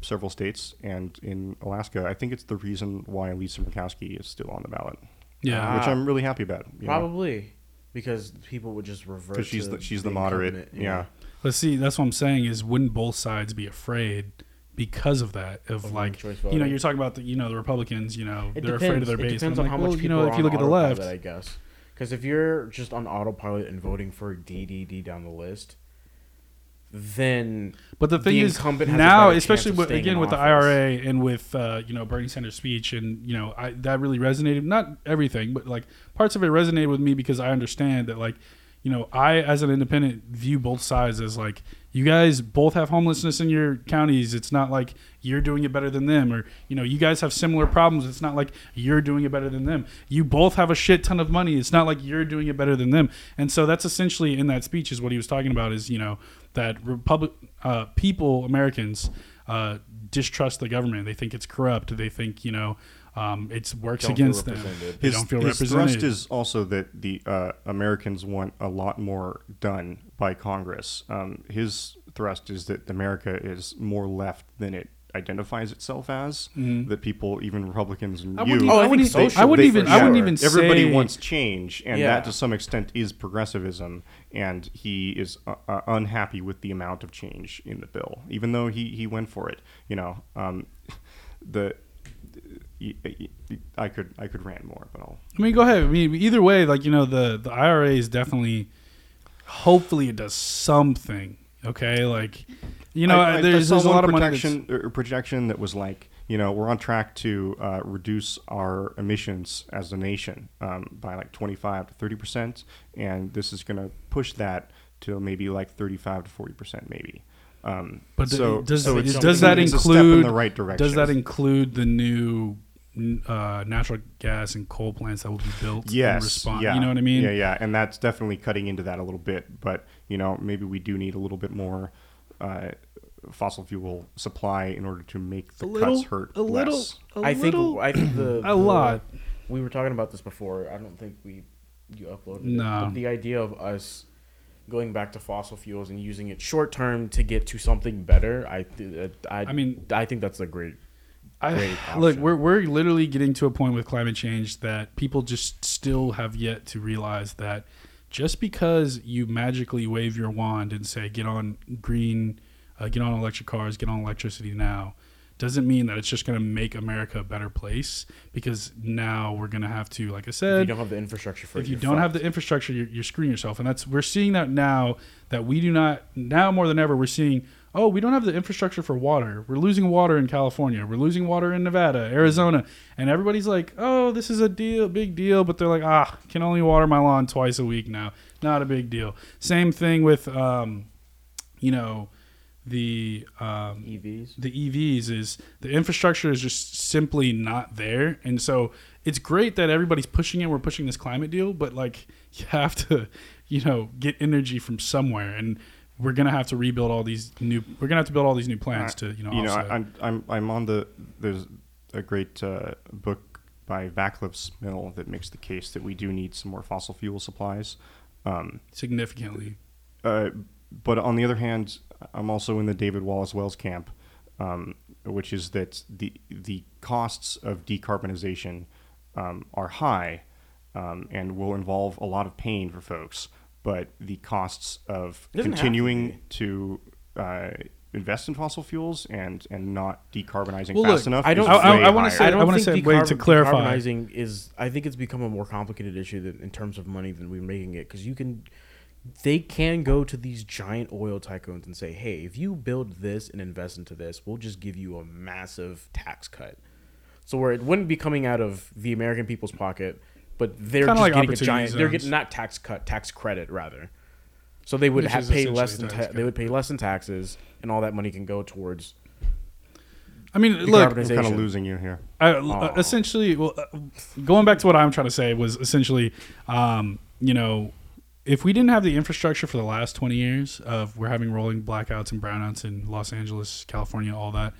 several states and in Alaska. I think it's the reason why Lisa Murkowski is still on the ballot, yeah which Ah. I'm really happy about. you know? Probably because people would just revert. because she's the she's the the moderate. incumbent, Yeah. Let's see. That's what I'm saying. Is wouldn't both sides be afraid because of that of Of like you know you're talking about the you know the Republicans you know It they're afraid of depends. their It base depends on like, how well, much you people know are if you on look at the left autopilot, I guess. Because if you're just on autopilot and voting for DDD down the list, then But the thing the is, incumbent has a now, especially with, again in with the. IRA and with uh, you know Bernie Sanders' speech, and you know I, that really resonated. Not everything, but like parts of it resonated with me because I understand that like you know I as an independent view both sides as like you guys both have homelessness in your counties. It's not like you're doing it better than them, or you know you guys have similar problems. It's not like you're doing it better than them. You both have a shit ton of money. It's not like you're doing it better than them. And so that's essentially in that speech is what he was talking about is you know that republic uh, people Americans uh, distrust the government. They think it's corrupt. They think you know um, it's works Don't against them. They his, don't feel his represented. thrust is also that the uh, Americans want a lot more done by Congress. Um, his thrust is that America is more left than it identifies itself as. Mhm. That people, even Republicans and I you, wouldn't, Oh, I I wouldn't, think even- I wouldn't even. I wouldn't even everybody say, wants change, and Yeah. that to some extent is progressivism. And he is uh, uh, unhappy with the amount of change in the bill, even though he, he went for it. You know, um, the I could I could rant more, but I'll. I mean, go ahead. I mean, either way, like you know, the the IRA is definitely. Hopefully, it does something. Okay, like you know, I- I- there's there's a lot of money. That's, projection or projection that was like you know we're on track to uh, reduce our emissions as a nation um, by like 25 to 30 percent, and this is going to push that to maybe like 35 to 40 percent, maybe. Um, but so, does so does that step in include the right direction? does that include the new uh, natural gas and coal plants that will be built in yes, response? yeah, You know what I mean? Yeah, yeah, and that's definitely cutting into that a little bit. But you know, maybe we do need a little bit more uh, fossil fuel supply in order to make the A little, cuts hurt a little, less. a I think little, I think the a the- lot. We were talking about this before. I don't think we you uploaded it. No. But the idea of us going back to fossil fuels and using it short term to get to something better, I th- I, I mean, I think that's a great. I, look, we're we're literally getting to a point with climate change that people just still have yet to realize that just because you magically wave your wand and say get on green, uh, get on electric cars, get on electricity now, doesn't mean that it's just going to make America a better place. Because now we're going to have to, like I If you said, don't have the infrastructure for if it, you don't have the infrastructure, you're, you're screwing yourself, and that's we're seeing that now that we do not now more than ever. We're seeing oh we don't have the infrastructure for water. We're losing water in California. We're losing water in Nevada, Arizona, and everybody's like oh this is a deal, big deal, but they're like ah can only water my lawn twice a week now, not a big deal. Same thing with um, you know the um, EVs. the EVs is the infrastructure is just simply not there. And so it's great that everybody's pushing it. We're pushing this climate deal, but like you have to, you know, get energy from somewhere. And we're gonna have to rebuild all these new. We're gonna have to build all these new plants to, you know, you know, offset. I, I'm I'm I'm on the there's a great uh, book by Vaclav Smil that makes the case that we do need some more fossil fuel supplies. Um, significantly. uh, but on the other hand, I'm also in the David Wallace Wells camp, um, which is that the the costs of decarbonization um, are high um, and will involve a lot of pain for folks. But the costs of It to continuing to, uh, invest in fossil fuels and and not decarbonizing Well, fast look, enough. I don't. is I- I- I wanna say- I don't I wanna think say, wait, to clarify. decarbonizing is. I think it's become a more complicated issue than, in terms of money than we're making it because you can. They can go to these giant oil tycoons and say, "Hey, if you build this and invest into this, we'll just give you a massive tax cut." So where it wouldn't be coming out of the American people's pocket, but they're Kinda just like getting a opportunity giant. They're zones. getting not tax cut, tax credit rather. So they would Which have is pay less a than tax ta- they would pay less in taxes, and all that money can go towards I mean, look, I'm kind decarbonization. of losing you here. I, Aw. essentially, well, uh, going back to what I'm trying to say was essentially, um, you know, if we didn't have the infrastructure for the last 20 years of we're having rolling blackouts and brownouts in Los Angeles, California, all that,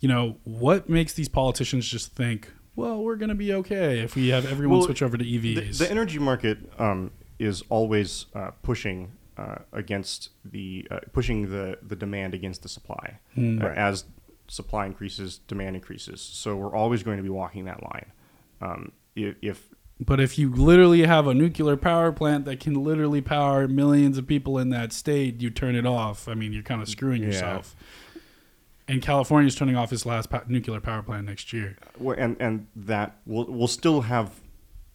you know, what makes these politicians just think, well, we're going to be okay if we have everyone Well, switch over to E The, EVs? the energy market um, is always uh, pushing uh, against the uh, pushing the the demand against the supply. Uh, as supply increases, demand increases. So we're always going to be walking that line. Um, if, if But if you literally have a nuclear power plant that can literally power millions of people in that state, you turn it off. I mean, you're kind of screwing Yeah. yourself. And California is turning off its last pa- nuclear power plant next year. Well, and and that will will still have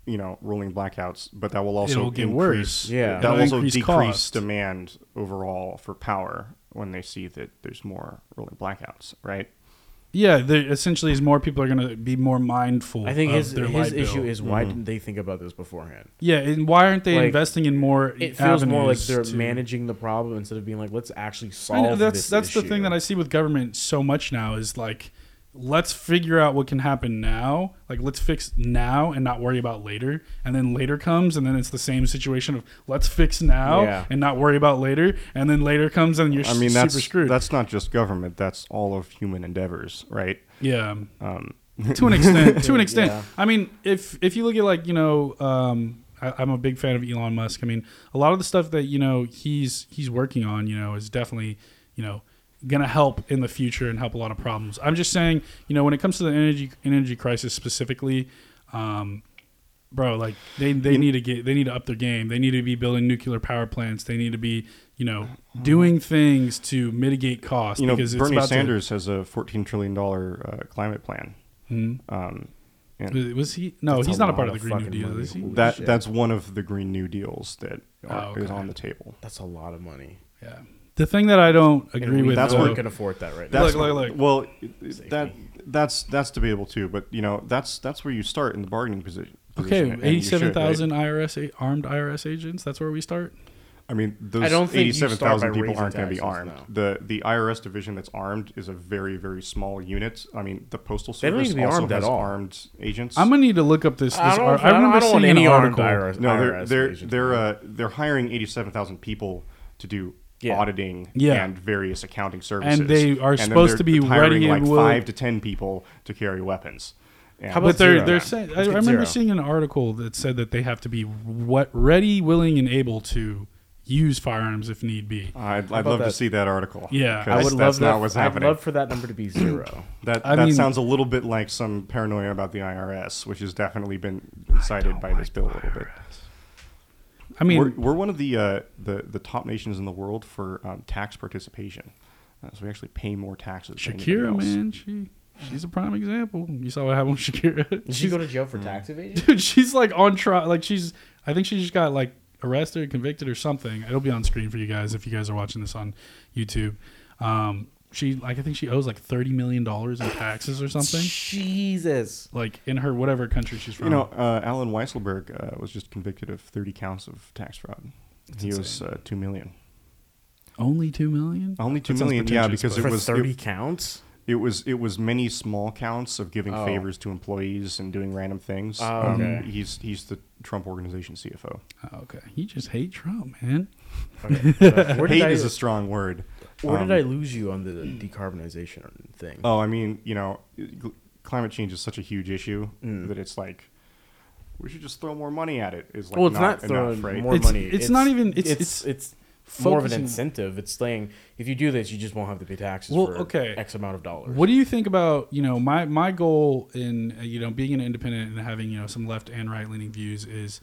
you know rolling blackouts, but that will also It'll get increase, worse. Yeah. that It'll will also increase decrease cost. demand overall for power when they see that there's more rolling blackouts, right? Yeah, there essentially is more people are going to be more mindful. I think of his their his issue bill. is why Mhm. didn't they think about this beforehand? yeah, and why aren't they Like, investing in more? It feels more like they're to- managing the problem instead of being like, let's actually I solve. know, that's this that's the thing that I see with government so much now is like, let's figure out what can happen now. Like, let's fix now and not worry about later. And then later comes, and then it's the same situation of let's fix now Yeah. and not worry about later. And then later comes, and you're I mean, super that's screwed. that's not just government; that's all of human endeavors, right? yeah. Um, to an extent. to an extent. Yeah. I mean, if if you look at like you know, um, I, I'm a big fan of Elon Musk. I mean, a lot of the stuff that you know he's he's working on, you know, is definitely you know gonna help in the future and help a lot of problems. I'm just saying, you know, when it comes to the energy energy crisis specifically. Um, Bro, like they, they need to get they need to up their game. They need to be building nuclear power plants. They need to be, you know, doing things to mitigate costs. you know, because it's Bernie about to- Sanders has a fourteen trillion dollar uh, climate plan. Hmm? Um, and Was, was he? No, he's a not a part of the Green New Deal, is he? That shit. that's one of the Green New Deals that are, Oh, is on the table. That's a lot of money. Yeah. The thing that I don't agree we with That's though, where- can afford that right That's Look, look, look. well, Save that that's that's debatable too. But you know, that's that's where you start in the bargaining position. okay, position, and you should, eighty-seven thousand right? IRS armed IRS agents. That's where we start. I mean, those I don't think you eighty-seven start thousand by people aren't going to be armed. no. The the IRS division that's armed is a very very small unit. I mean, the postal They don't service need to be also armed at has all. armed agents. I'm gonna need to look up this. this I don't, ar- I don't, I don't want seeing any armed article. IRS. no, they're IRS they're agents, they're uh, they're hiring eighty-seven thousand people to do Yeah. auditing Yeah. and various accounting services, And they are then supposed to be hiring ready like will- five to ten people to carry weapons. And How about But they're they're saying. I, I remember zero. seeing an article that said that they have to be what ready, willing, and able to use firearms if need be. I'd, I'd love to see that article. Yeah, I would love that. what's I'd love for that number to be zero. That I that mean- sounds a little bit like some paranoia about the IRS, which has definitely been incited by this bill a little bit. I mean, we're, we're one of the uh, the the top nations in the world for um, tax participation, uh, so we actually pay more taxes. Shakira, else. man, she she's a prime example. You saw what happened with Shakira. Did she She's- go to jail for tax evasion? dude she's like on trial like she's i think she just got like arrested convicted or something it'll be on screen for you guys if you guys are watching this on youtube um she like i think she owes like 30 million dollars in taxes or something Jesus. like in her whatever country she's from You know, uh, Allen Weisselberg uh, was just convicted of 30 counts of tax fraud. That's he was insane. uh, two million. only 2 million Only two That million, yeah, because but- it For was thirty it, counts. it was it was many small counts of giving Oh. favors to employees and doing random things. Um, Oh, okay. he's he's the Trump organization CFO. oh, okay you just hate trump man Okay. Where did Hate I, is a strong word. Where um, did I lose you on the decarbonization thing? Oh, I mean, you know, gl- climate change is such a huge issue Mm. that it's like we should just throw more money at it. Is like well, it's not, not, throwing enough, right? more It's- money. it's not even- it's- it's it's it's more of an incentive. It's saying if you do this, you just won't have to pay taxes Well, for okay. X amount of dollars. What do you think about you know my my goal in uh, you know being an independent and having you know some left and right leaning views is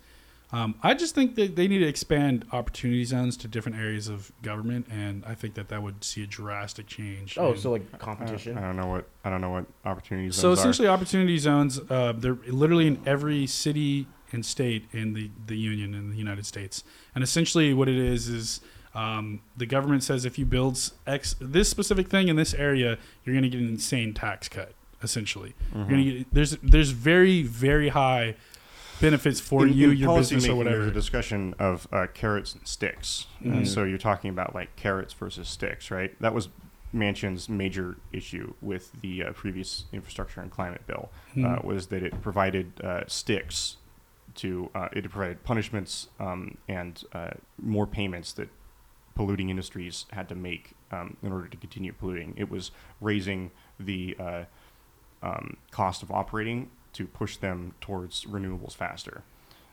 um, I just think that they need to expand opportunity zones to different areas of government and I think that that would see a drastic change. Oh, in- so like I don't, competition. I don't know what I don't know what opportunity opportunities. so those essentially opportunity zones uh, they're literally in every city and state in the the union in the United States and essentially what it is is. Um, the government says if you build X this specific thing in this area, you're going to get an insane tax cut. Essentially, are. you're gonna get, there's there's very very high benefits for in, you, in your business or making, There's whatever. a discussion of uh, carrots and sticks, Mhm. and so you're talking about like carrots versus sticks, right? That was Manchin's major issue with the uh, previous infrastructure and climate bill uh, Mhm. was that it provided uh, sticks to uh, it provided punishments um, and uh, more payments that polluting industries had to make um, in order to continue polluting. It was raising the uh, um, cost of operating to push them towards renewables faster.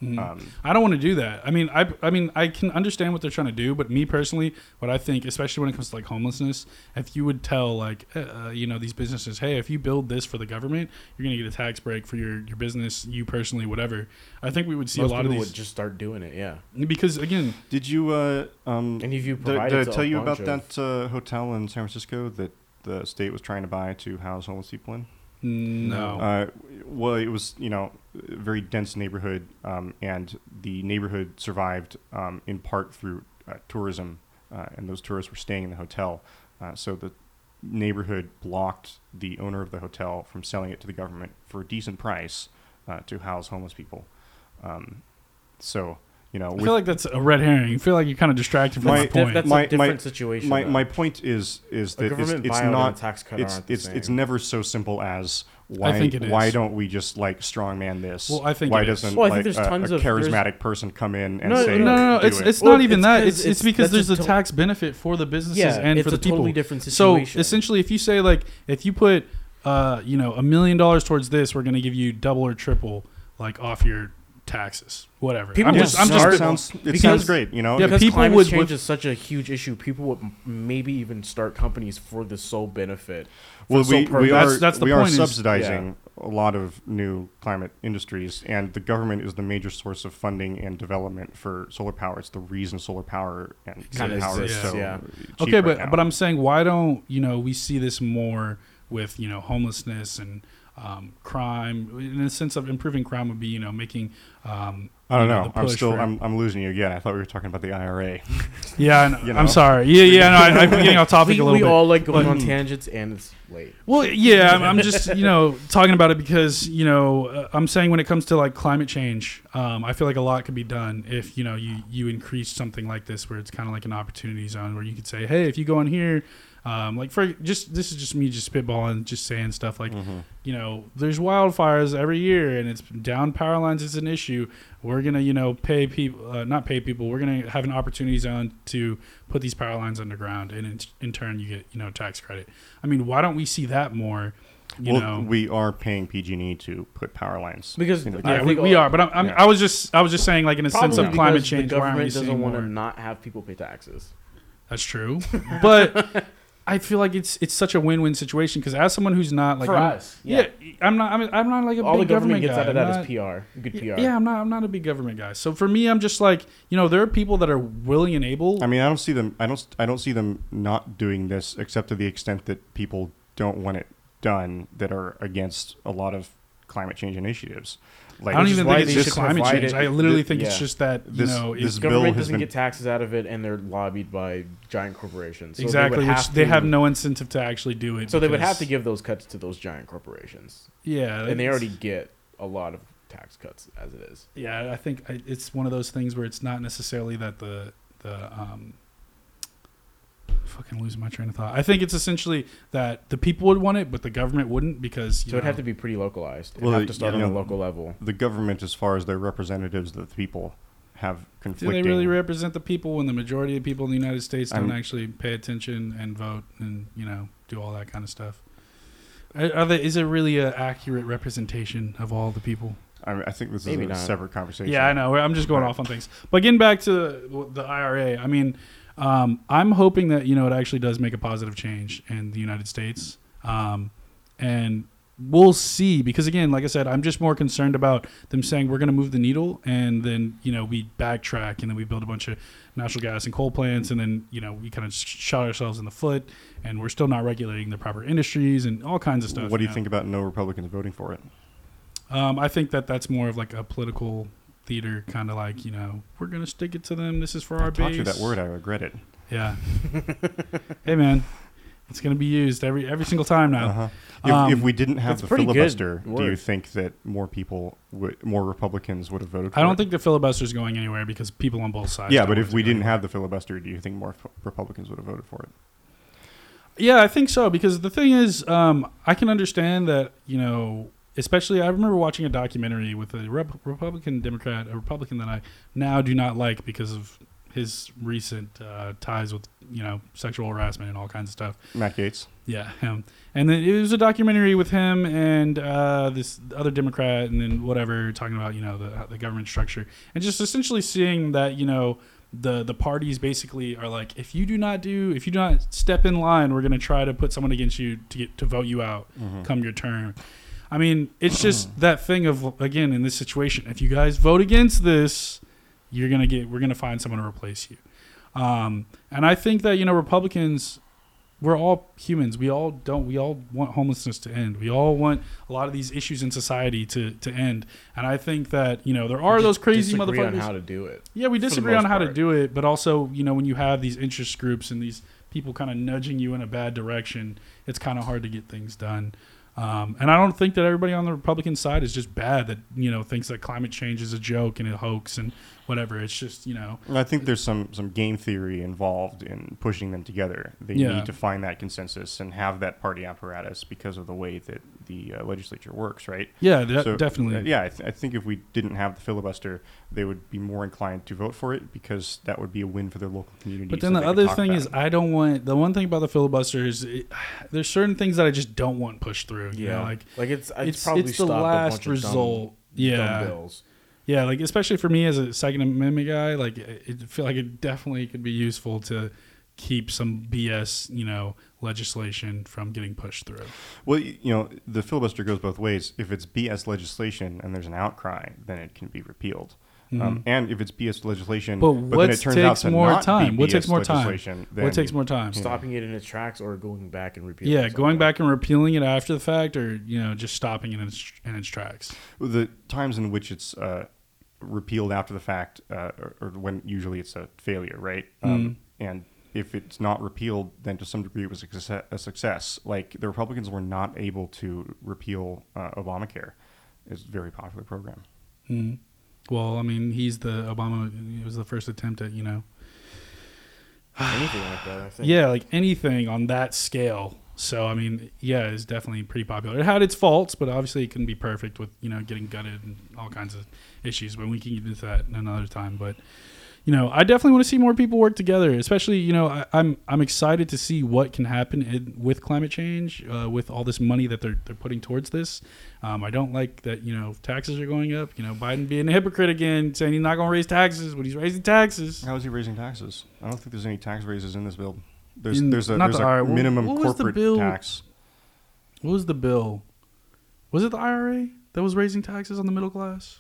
Mhm. Um, I don't want to do that. I mean, I I mean, I can understand what they're trying to do, but me personally, what I think, especially when it comes to like homelessness, if you would tell like uh, uh, you know these businesses, hey, if you build this for the government, you're gonna get a tax break for your your business, you personally, whatever. I think we would see Most a lot of these would just start doing it. Yeah, because again, Did you uh, um, and if you did, did I tell you about of- that uh, hotel in San Francisco that the state was trying to buy to house homeless people in? No. Uh, well, it was you know a very dense neighborhood, um, and the neighborhood survived um, in part through uh, tourism, uh, and those tourists were staying in the hotel. Uh, so the neighborhood blocked the owner of the hotel from selling it to the government for a decent price uh, to house homeless people. Um, so you know, I feel like that's a red herring. You feel like you're kind of distracted from My- the point. That's My- a different my- situation. my, though. my point is is a that it's, it's buyout and not a tax cut it's it's it's never so simple as why think it why is. don't we just like strongman this? Well, I think why it is. doesn't Well, I think like there's a, tons a of- charismatic person come in and No, say no, no, no. do It's it? it's Well, not even it's that. 'cause It's, it's it's- because there's a a to- tax benefit for the businesses yeah, and for the people. totally different So essentially, if you say like, if you put, uh, you know, a million dollars towards this, we're going to give you double or triple, like off your taxes, whatever. People I'm just, I'm It just, start- sounds it because- sounds great, you know. Yeah, because people climate would- change would- is such a huge issue, people would maybe even start companies for the sole benefit. well, the sole we, purpose- we That's- are that's the we are point is- subsidizing a lot of new climate industries, and the government is the major source of funding and development for solar power. It's the reason solar power and Kinda solar power is so yeah. okay, right but now. but I'm saying, why don't you know we see this more with you know homelessness and um, crime in the sense of improving crime would be you know making um, I don't you know. the I'm still for- I'm, I'm losing you again. I thought we were talking about the IRA. yeah I know. you know? I'm sorry yeah yeah no, I, I'm getting off topic we, a little bit. we bit all like going but- on tangents, and it's late. Well, yeah, I'm, I'm just you know talking about it because you know uh, I'm saying when it comes to like climate change, um, I feel like a lot could be done if you know you you increase something like this where it's kind of like an opportunity zone where you could say, hey, if you go in here, um, like for just this is just me just spitballing, just saying stuff like Mhm. you know there's wildfires every year and it's down power lines is an issue. We're gonna you know pay people uh, not pay people. We're gonna have an opportunity zone to put these power lines underground and in, in turn you get you know tax credit. I mean, why don't we see that more? You well, know, we are paying PG&E to put power lines Because into the yeah, we, we are. But I'm, I'm, Yeah. I was just I was just saying like in a sense of climate change. The Why aren't we government doesn't want to not have people pay taxes. That's true, but I feel like it's it's such a win-win situation because as someone who's not like For I'm, us, yeah. yeah. I'm not I'm, I'm not like a All the big government gets guy. out of I'm that not- is PR, good PR. Yeah, I'm not I'm not a big government guy. So for me, I'm just like you know there are people that are willing and able. I mean, I don't see them. I don't. I don't see them not doing this, except to the extent that people don't want it done that are against a lot of climate change initiatives. Like I don't even think it's they just should climate change. it- I literally th- think it's just that you This- know this it's Government has doesn't been- get taxes out of it, and they're lobbied by giant corporations. So exactly They would which have they have no incentive to actually do it. So they would have to give those cuts to those giant corporations, Yeah, and they already get a lot of tax cuts as it is. Yeah, I think it's one of those things where it's not necessarily that the the um fucking losing my train of thought. I think it's essentially that the people would want it, but the government wouldn't because you So it'd know, have to be pretty localized. It'd Well, have to start you on a local level. the government, as far as their representatives, that the people have Do conflicting. they really represent the people when the majority of people in the United States don't I'm- actually pay attention and vote and you know do all that kind of stuff? Are are they, is it really an accurate representation of all the people? I, mean, I think this Maybe is a not. separate conversation. Yeah, I know. I'm just going Right. off on things. But getting back to the, the IRA, I mean, um, I'm hoping that you know it actually does make a positive change in the United States, um, and we'll see. Because again, like I said, I'm just more concerned about them saying we're going to move the needle, and then you know we backtrack, and then we build a bunch of natural gas and coal plants, and then you know we kind of shot ourselves in the foot, and we're still not regulating the proper industries and all kinds of stuff. What do you know? think about no Republicans voting for it? Um, I think that that's more of like a political theater kind of like you know we're gonna stick it to them. This is for I our taught base. you that word. I regret it. Yeah. hey man, it's gonna be used every every single time now. Uh-huh. If, Um, if we didn't have the filibuster, do you think that more people, would, more Republicans would have voted? for it? I don't it? think the filibuster's going anywhere because people on both sides. Yeah, but if we didn't anywhere. have the filibuster, do you think more f- Republicans would have voted for it? Yeah, I think so because the thing is, um, I can understand that you know, especially I remember watching a documentary with a Rep- Republican Democrat, a Republican that I now do not like because of his recent uh, ties with you know sexual harassment and all kinds of stuff. Matt Gaetz. Yeah, him. And then it was a documentary with him and uh, this other Democrat, and then whatever talking about you know the the government structure, and just essentially seeing that you know the the parties basically are like, if you do not do, if you do not step in line, we're gonna try to put someone against you to get to vote you out Mhm. come your turn. I mean, it's just that thing of again in this situation, if you guys vote against this, you're gonna get we're gonna find someone to replace you. Um, and I think that you know Republicans we're all humans. We all don't. We all want homelessness to end. We all want a lot of these issues in society to to end. And I think that you know there are those crazy disagree on how to do it. yeah, we disagree on how to do it, but also you know when you have these interest groups and these people kind of nudging you in a bad direction, it's kind of hard to get things done. Um, and I don't think that everybody on the Republican side is just bad that you know thinks that climate change is a joke and a hoax and whatever. It's just you know I think there's some some game theory involved in pushing them together. They Yeah. need to find that consensus and have that party apparatus because of the way that the uh, legislature works, right? yeah, de- So, definitely. uh, yeah, I, th- I think if we didn't have the filibuster, they would be more inclined to vote for it because that would be a win for their local community. But then the other thing about is. I don't want the one thing about the filibuster is it, there's certain things that I just don't want pushed through. you know, like like it's it's, it's probably it's the last bunch result. dumb, yeah, dumb bills. yeah, like especially for me as a Second Amendment guy, like it, it feel like it definitely could be useful to keep some BS, you know, legislation from getting pushed through. Well, you know, the filibuster goes both ways. If it's BS legislation and there's an outcry, then it can be repealed. Um, and if it's BS legislation, But then what it turns out takes to more not be time? What takes more time? legislation, then what takes more time? Stopping it in its tracks or going back and repealing. Yeah, something. going back and repealing it after the fact, or you know, just stopping it in its, in its tracks. the times in which it's uh, repealed after the fact, uh, or, or when usually it's a failure, right? Um, and if it's not repealed, then to some degree it was a success. Like the Republicans were not able to repeal uh, Obamacare. It's a very popular program. Mm. Well, I mean, he's the Obama. It was the first attempt at you know, anything like that. I think. yeah, like anything on that scale. So I mean, yeah, it's definitely pretty popular. It had its faults, but obviously it couldn't be perfect with you know getting gutted and all kinds of issues. But we can get into that another time. But you know, I definitely want to see more people work together. Especially, you know, I, I'm I'm excited to see what can happen in, with climate change, uh, with all this money that they're they're putting towards this. Um, I don't like that you know taxes are going up. You know, Biden being a hypocrite again, saying he's not going to raise taxes, but he's raising taxes. How is he raising taxes? I don't think there's any tax raises in this bill. There's In- there's a there's the a. What- minimum what was the corporate bill? tax. What was the bill? Was it the IRA that was raising taxes on the middle class?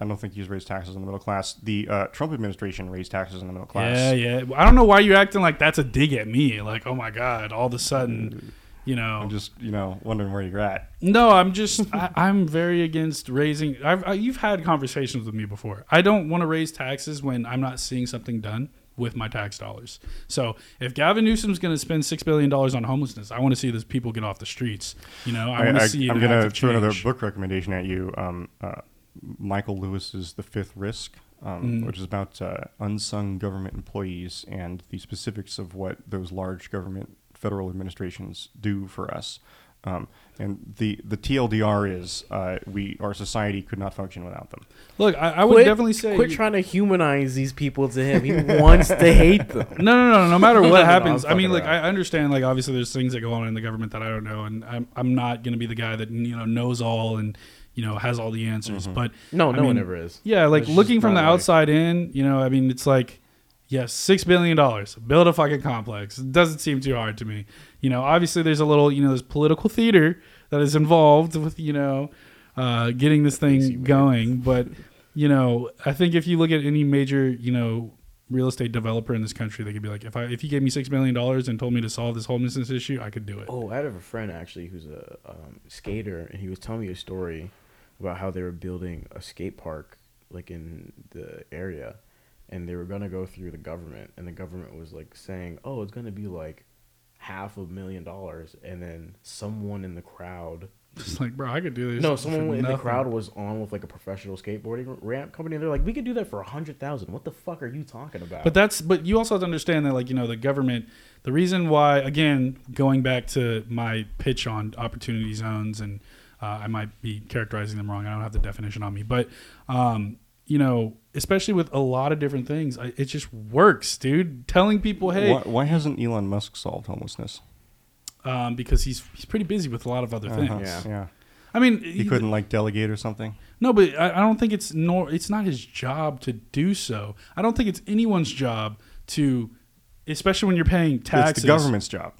I don't think he's raised taxes on the middle class. The uh, Trump administration raised taxes on the middle class. Yeah, yeah. I don't know why you're acting like that's a dig at me. Like, oh my god, all of a sudden, you know. I'm just you know wondering where you're at. No, I'm just I, I'm very against raising. I've, I, you've had conversations with me before. I don't want to raise taxes when I'm not seeing something done with my tax dollars. So if Gavin Newsom's going to spend six billion dollars on homelessness, I want to see those people get off the streets. You know, I, want to see. am an going to throw another book recommendation at you. Um, uh, Michael Lewis's The Fifth Risk, um, Mhm. which is about uh, unsung government employees and the specifics of what those large government federal administrations do for us. Um, and the the TLDR is uh, we our society could not function without them. Look, I, I would Quit- definitely say quit trying to humanize these people to him. He wants to hate them. No, no, no. No matter what no, no, happens, I'm mean, like around. I understand. Like obviously, there's things that go on in the government that I don't know, and I'm I'm not gonna be the guy that you know knows all and you know has all the answers. Mhm. But No, I no one ever is. yeah, like It's looking from the not like- outside in, you know, I mean, it's like, yes, six billion dollars, build a fucking complex. It doesn't seem too hard to me. You know, obviously, there's a little, you know, there's political theater that is involved with you know uh, getting this Makes you thing weird. going, but you know, I think if you look at any major, you know, real estate developer in this country, they could be like, if I if you gave me six million dollars and told me to solve this homelessness issue, I could do it. Oh, I have a friend actually who's a um, skater, and he was telling me a story about how they were building a skate park like in the area, and they were gonna go through the government, and the government was like saying, "Oh, it's gonna be like half a million dollars," and then someone in the crowd. Just like, bro, I could do this. No, someone in the crowd was on with like a professional skateboarding ramp company. And they're like, "We could do that for a hundred thousand. What the fuck are you talking about?" But that's but you also have to understand that like you know the government the reason why again going back to my pitch on opportunity zones and uh, I might be characterizing them wrong I don't have the definition on me but um, you know especially with a lot of different things I, it just works dude telling people hey Why, why hasn't Elon Musk solved homelessness? um, because he's he's pretty busy with a lot of other Uh-huh, things Yeah. yeah. I mean He couldn't like delegate or something. No, but I, I don't think it's nor it's not his job to do so. I don't think it's anyone's job to, especially when you're paying taxes. It's the government's job.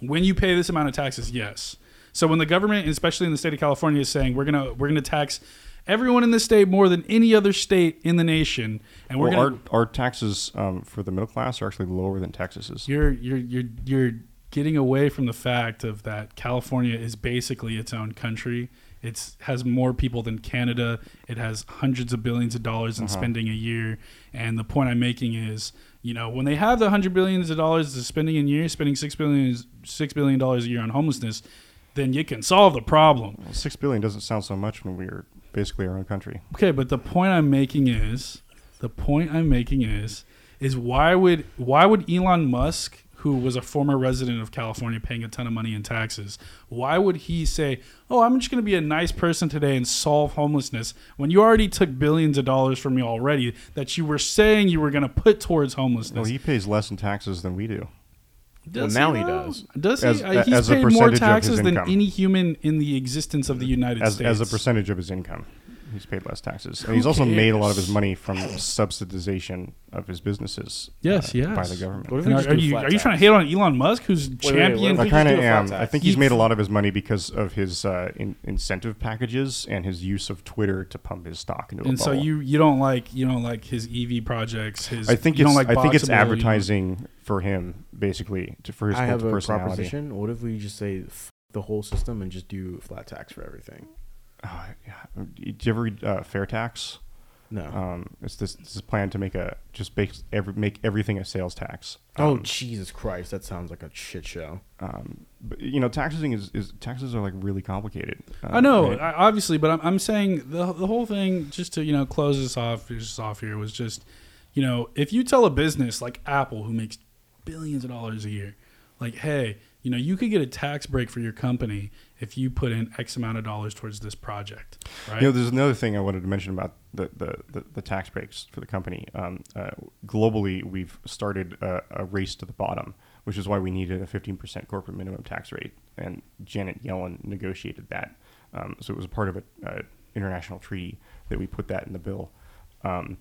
When you pay this amount of taxes, yes. So when the government, especially in the state of California, is saying we're gonna we're gonna tax everyone in the state more than any other state in the nation, and we're Well, gonna our, our taxes um, for the middle class are actually lower than Texas's. you're you're you're you're getting away from the fact of that California is basically its own country. It has more people than Canada. It has hundreds of billions of dollars in Uh-huh. spending a year. And the point I'm making is, you know, when they have the hundred billions of dollars of spending in a year, spending six billion six billion dollars a year on homelessness, then you can solve the problem. Well, Six billion doesn't sound so much when we're basically our own country. Okay, but the point I'm making is the point I'm making is is why would why would Elon Musk, who was a former resident of California paying a ton of money in taxes, why would he say, "Oh, I'm just going to be a nice person today and solve homelessness" when you already took billions of dollars from me already that you were saying you were going to put towards homelessness? Well, he pays less in taxes than we do. Does Well, now he though? does. Does he? As- Uh, he's paid more taxes than any human in the existence of the United As, States. as a percentage of his income, he's paid less taxes. And Who he's also made a lot of his money from subsidization of his businesses. Yes, uh, yes. By the government. What if we are, just are do you flat are you trying to tax? hate on Elon Musk, who's wait, champion? what I if we kind of do a flat am. I tax? think he's He- made a lot of his money because of his uh, in, incentive packages and his use of Twitter to pump his stock into a and so bubble. you you don't like you don't like his EV projects. His I think you it's don't like I think it's Boxable, you advertising for him basically to, for his I whole have a personality. proposition. What if we just say f- the whole system and just do flat tax for everything? Oh, yeah. Did you ever read uh, Fair Tax? No. Um, it's this, this is plan to make a just make every make everything a sales tax. oh Um, Jesus Christ, that sounds like a shit show. um, but you know, taxing is, is taxes are like really complicated. Uh, I know, right? I, obviously, but I'm, I'm saying the the whole thing, just to you know close this off, this off here, was just, you know, if you tell a business like Apple who makes billions of dollars a year, like, hey, you know, you could get a tax break for your company if you put in X amount of dollars towards this project, right? You know, there's another thing I wanted to mention about the, the, the, the tax breaks for the company. Um, uh, globally, we've started a, a race to the bottom, which is why we needed a 15% corporate minimum tax rate. And Janet Yellen negotiated that. Um, so it was a part of an uh, international treaty that we put that in the bill. Um,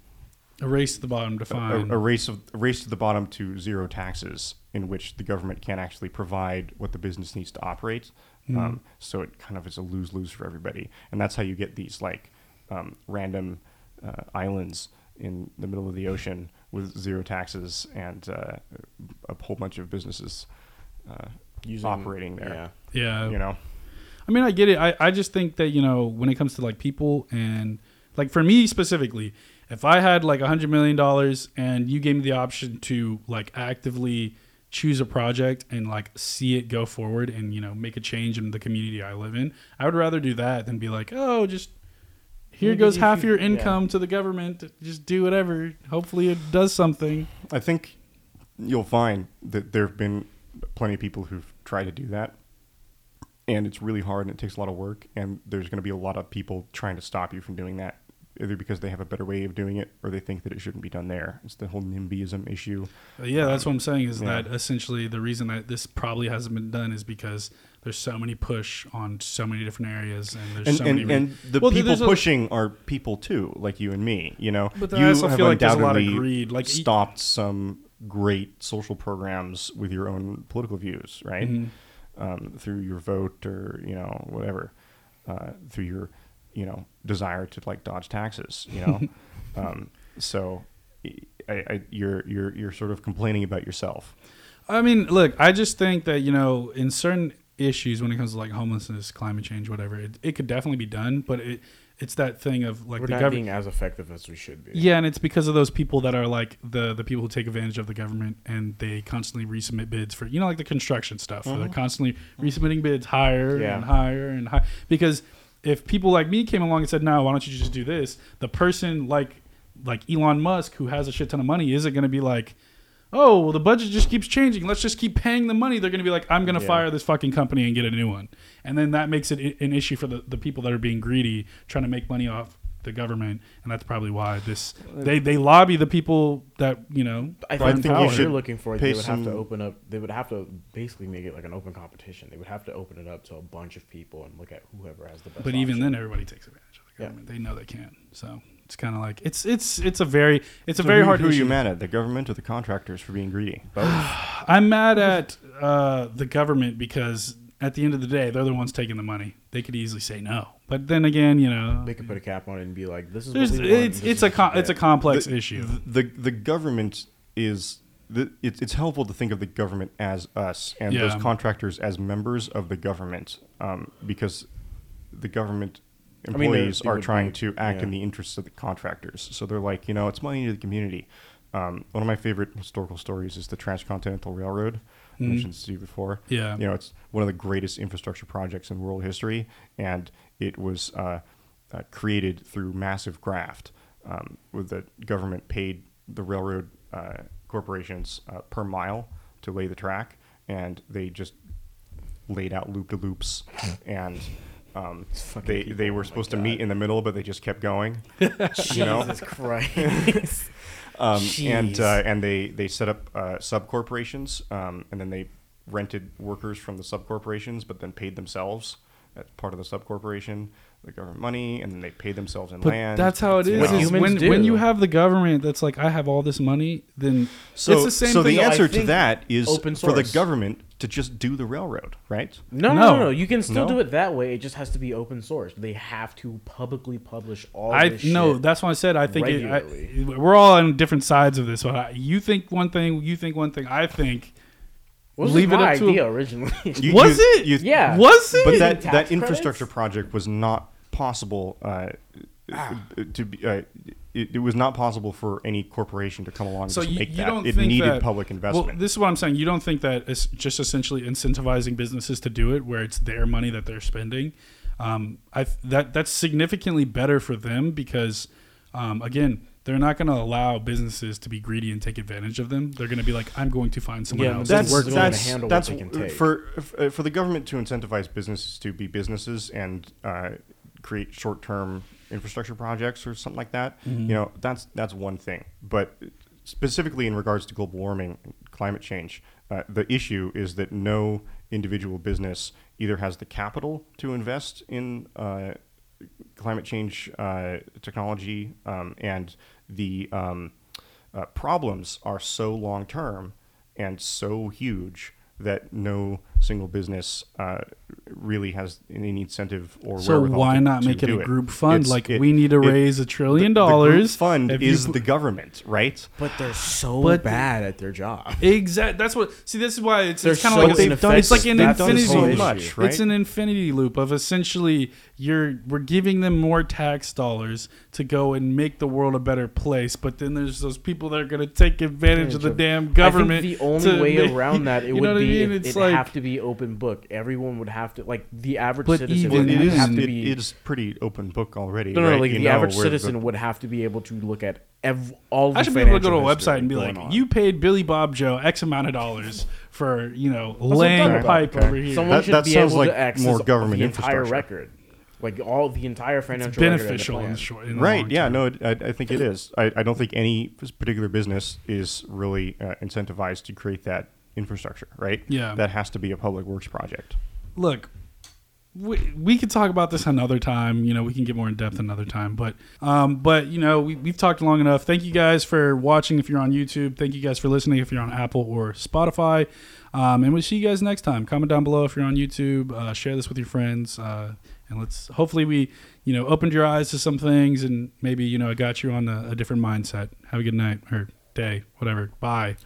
a race to the bottom to a, find. a race of a race to the bottom to zero taxes, in which the government can't actually provide what the business needs to operate. Mm-hmm. Um, so it kind of is a lose lose for everybody, and that's how you get these like um, random uh, islands in the middle of the ocean with zero taxes and uh, a whole bunch of businesses uh, Using, operating there. yeah, You know, I mean, I get it. I, I just think that, you know, when it comes to like people and like for me specifically, if I had like a hundred million dollars and you gave me the option to like actively choose a project and like see it go forward and, you know, make a change in the community I live in, I would rather do that than be like, oh, just here Maybe goes half you- your yeah. income to the government. Just do whatever. Hopefully it does something. I think you'll find that there have been plenty of people who've tried to do that. And it's really hard and it takes a lot of work. And there's going to be a lot of people trying to stop you from doing that, either because they have a better way of doing it or they think that it shouldn't be done there. It's the whole NIMBYism issue. Uh, Yeah, that's what I'm saying is Yeah. that essentially the reason that this probably hasn't been done is because there's so many push on so many different areas and there's And, so and, many. and the Well, people there's a- pushing are people too, like you and me. You know, But you I also have feel like there's a lot of greed. Like, stopped some great social programs with your own political views, right? Mhm. um, through your vote or you know whatever, uh, through your you know desire to like dodge taxes, you know. um, so I, I, you're you're you're sort of complaining about yourself. I mean, look, I just think that you know, in certain issues when it comes to like homelessness, climate change, whatever, it, it could definitely be done, but it it's that thing of like We're the not government. being as effective as we should be. Yeah, and it's because of those people that are like the the people who take advantage of the government and they constantly resubmit bids for you know like the construction stuff. They're constantly resubmitting bids higher Yeah. and higher and higher because if people like me came along and said, "No, why don't you just do this?" The person like like Elon Musk who has a shit ton of money isn't going to be like, "Oh, well the budget just keeps changing. Let's just keep paying the money." They're going to be like, "I'm going to Yeah. fire this fucking company and get a new one." And then that makes it an issue for the, the people that are being greedy trying to make money off the government and that's probably why this they they lobby the people that you know I think, in think you you're looking for, they would have to open up. They would have to basically make it like an open competition. They would have to open it up to a bunch of people and look at whoever has the best. but even then everybody takes advantage of the Yeah. government they know they can so it's kind of like it's it's it's a very it's a very who, hard Who are you mad at? The government or the contractors for being greedy? Both. i'm mad at uh, the government because at the end of the day they're the ones taking the money they could easily say no but then again you know they could put a cap on it and be like, "This is what we want, it's this it's is a what you com- it's a get." complex the, issue The the government is the, it's it's helpful to think of the government as us and those contractors as members of the government, um, because the government mean, they- employees they are would trying be- to act in yeah. the interests of the contractors. So they're like, you know, it's money to the community. Um, one of my favorite historical stories is the Transcontinental Railroad. I Mhm. mentioned this to you before. Yeah. You know, it's one of the greatest infrastructure projects in world history, and it was uh, uh, created through massive graft, um, with the government paid the railroad uh, corporations uh, per mile to lay the track, and they just laid out loop to loops, and um, they people, they were my supposed to God. meet in the middle, but they just kept going. you know, Jesus Christ. um, and uh, and they they set up uh, sub corporations, um, and then they rented workers from the sub corporations, but then paid themselves as part of the sub corporation the government money, and then they pay themselves in But land. that's how it is. What know. is humans when when you have the government that's like, I have all this money, then So, it's the same so thing. the answer to that is open for the government to just do the railroad, right? No, no, No. no, no. You can still No? do it that way. It just has to be open source. They have to publicly publish all I this no, shit. that's why I said I think it, I, we're all on different sides of this. But I, you think one thing, you think one thing. I think was leave leave it my up to- idea originally. You- Was you- it? you- Yeah. was it? But that, Tax that credits? infrastructure project was not possible uh, Ah. to be. Uh, it, it was not possible for any corporation to come along and So just you- make you that. don't it think needed that- public investment. Well, this is what I'm saying. You don't think that it's just essentially incentivizing businesses to do it, where it's their money that they're spending. Um, I that that's significantly better for them because, um, again, they're not going to allow businesses to be greedy and take advantage of them. They're going to be like, I'm going to find someone Yeah, else. but to that's we're work going for." to that's handle what they can take. for for- for the government to incentivize businesses to be businesses and uh, create short term infrastructure projects or something like that. Mm-hmm. You know, that's that's one thing. But specifically in regards to global warming, and climate change, uh, the issue is that no individual business either has the capital to invest in uh, climate change uh, technology, um, and the um, uh, problems are so long term and so huge that no single business uh, really has any incentive or So wherewithal why to- not to make it a group fund? It's- like it- we need to it- raise a trillion the- the group dollars. fund If you is the government, right? but they're so But- bad at their job. Exactly. That's what. See, this is why it's, it's kind so of like a, ineffective. it's like an infinity. whole so much, right? It's an infinity loop of essentially you're we're giving them more tax dollars to go and make the world a better place, but then there's those people that are going to take advantage of the damn government. I think the only to way make- around that it you would know what I be mean? It's it like- have to be open book. Everyone would have to like the average But citizen even would it is have to it, be. it is pretty open book already. no, no, right? like You the know average where the- citzen would have to be able to look at ev- all. The I should be able to go to a financial website and be history like, on. "You paid Billy Bob Joe X amount of dollars for you know what laying talking about, pipe okay. over here." Someone That- should that be sounds able like to access more government the entire infrastructure. record, like all the entire it's financial record of the beneficial in plan. the short. In the right long yeah term. no it, I, I think it is I, I don't think any particular business is really uh, incentivized to create that infrastructure right? Yeah. that has to be a public works project. Look we, we could talk about this another time. You know we can get more in depth another time. But um but you know we, we've talked long enough. Thank you guys for watching if you're on youtube. Thank you guys for listening if you're on apple or spotify. Um, and we'll see you guys next time. Comment down below if you're on youtube. Uh, share this with your friends. Uh, and let's hopefully we you know opened your eyes to some things and maybe you know it got you on a, a different mindset. Have a good night or day whatever. Bye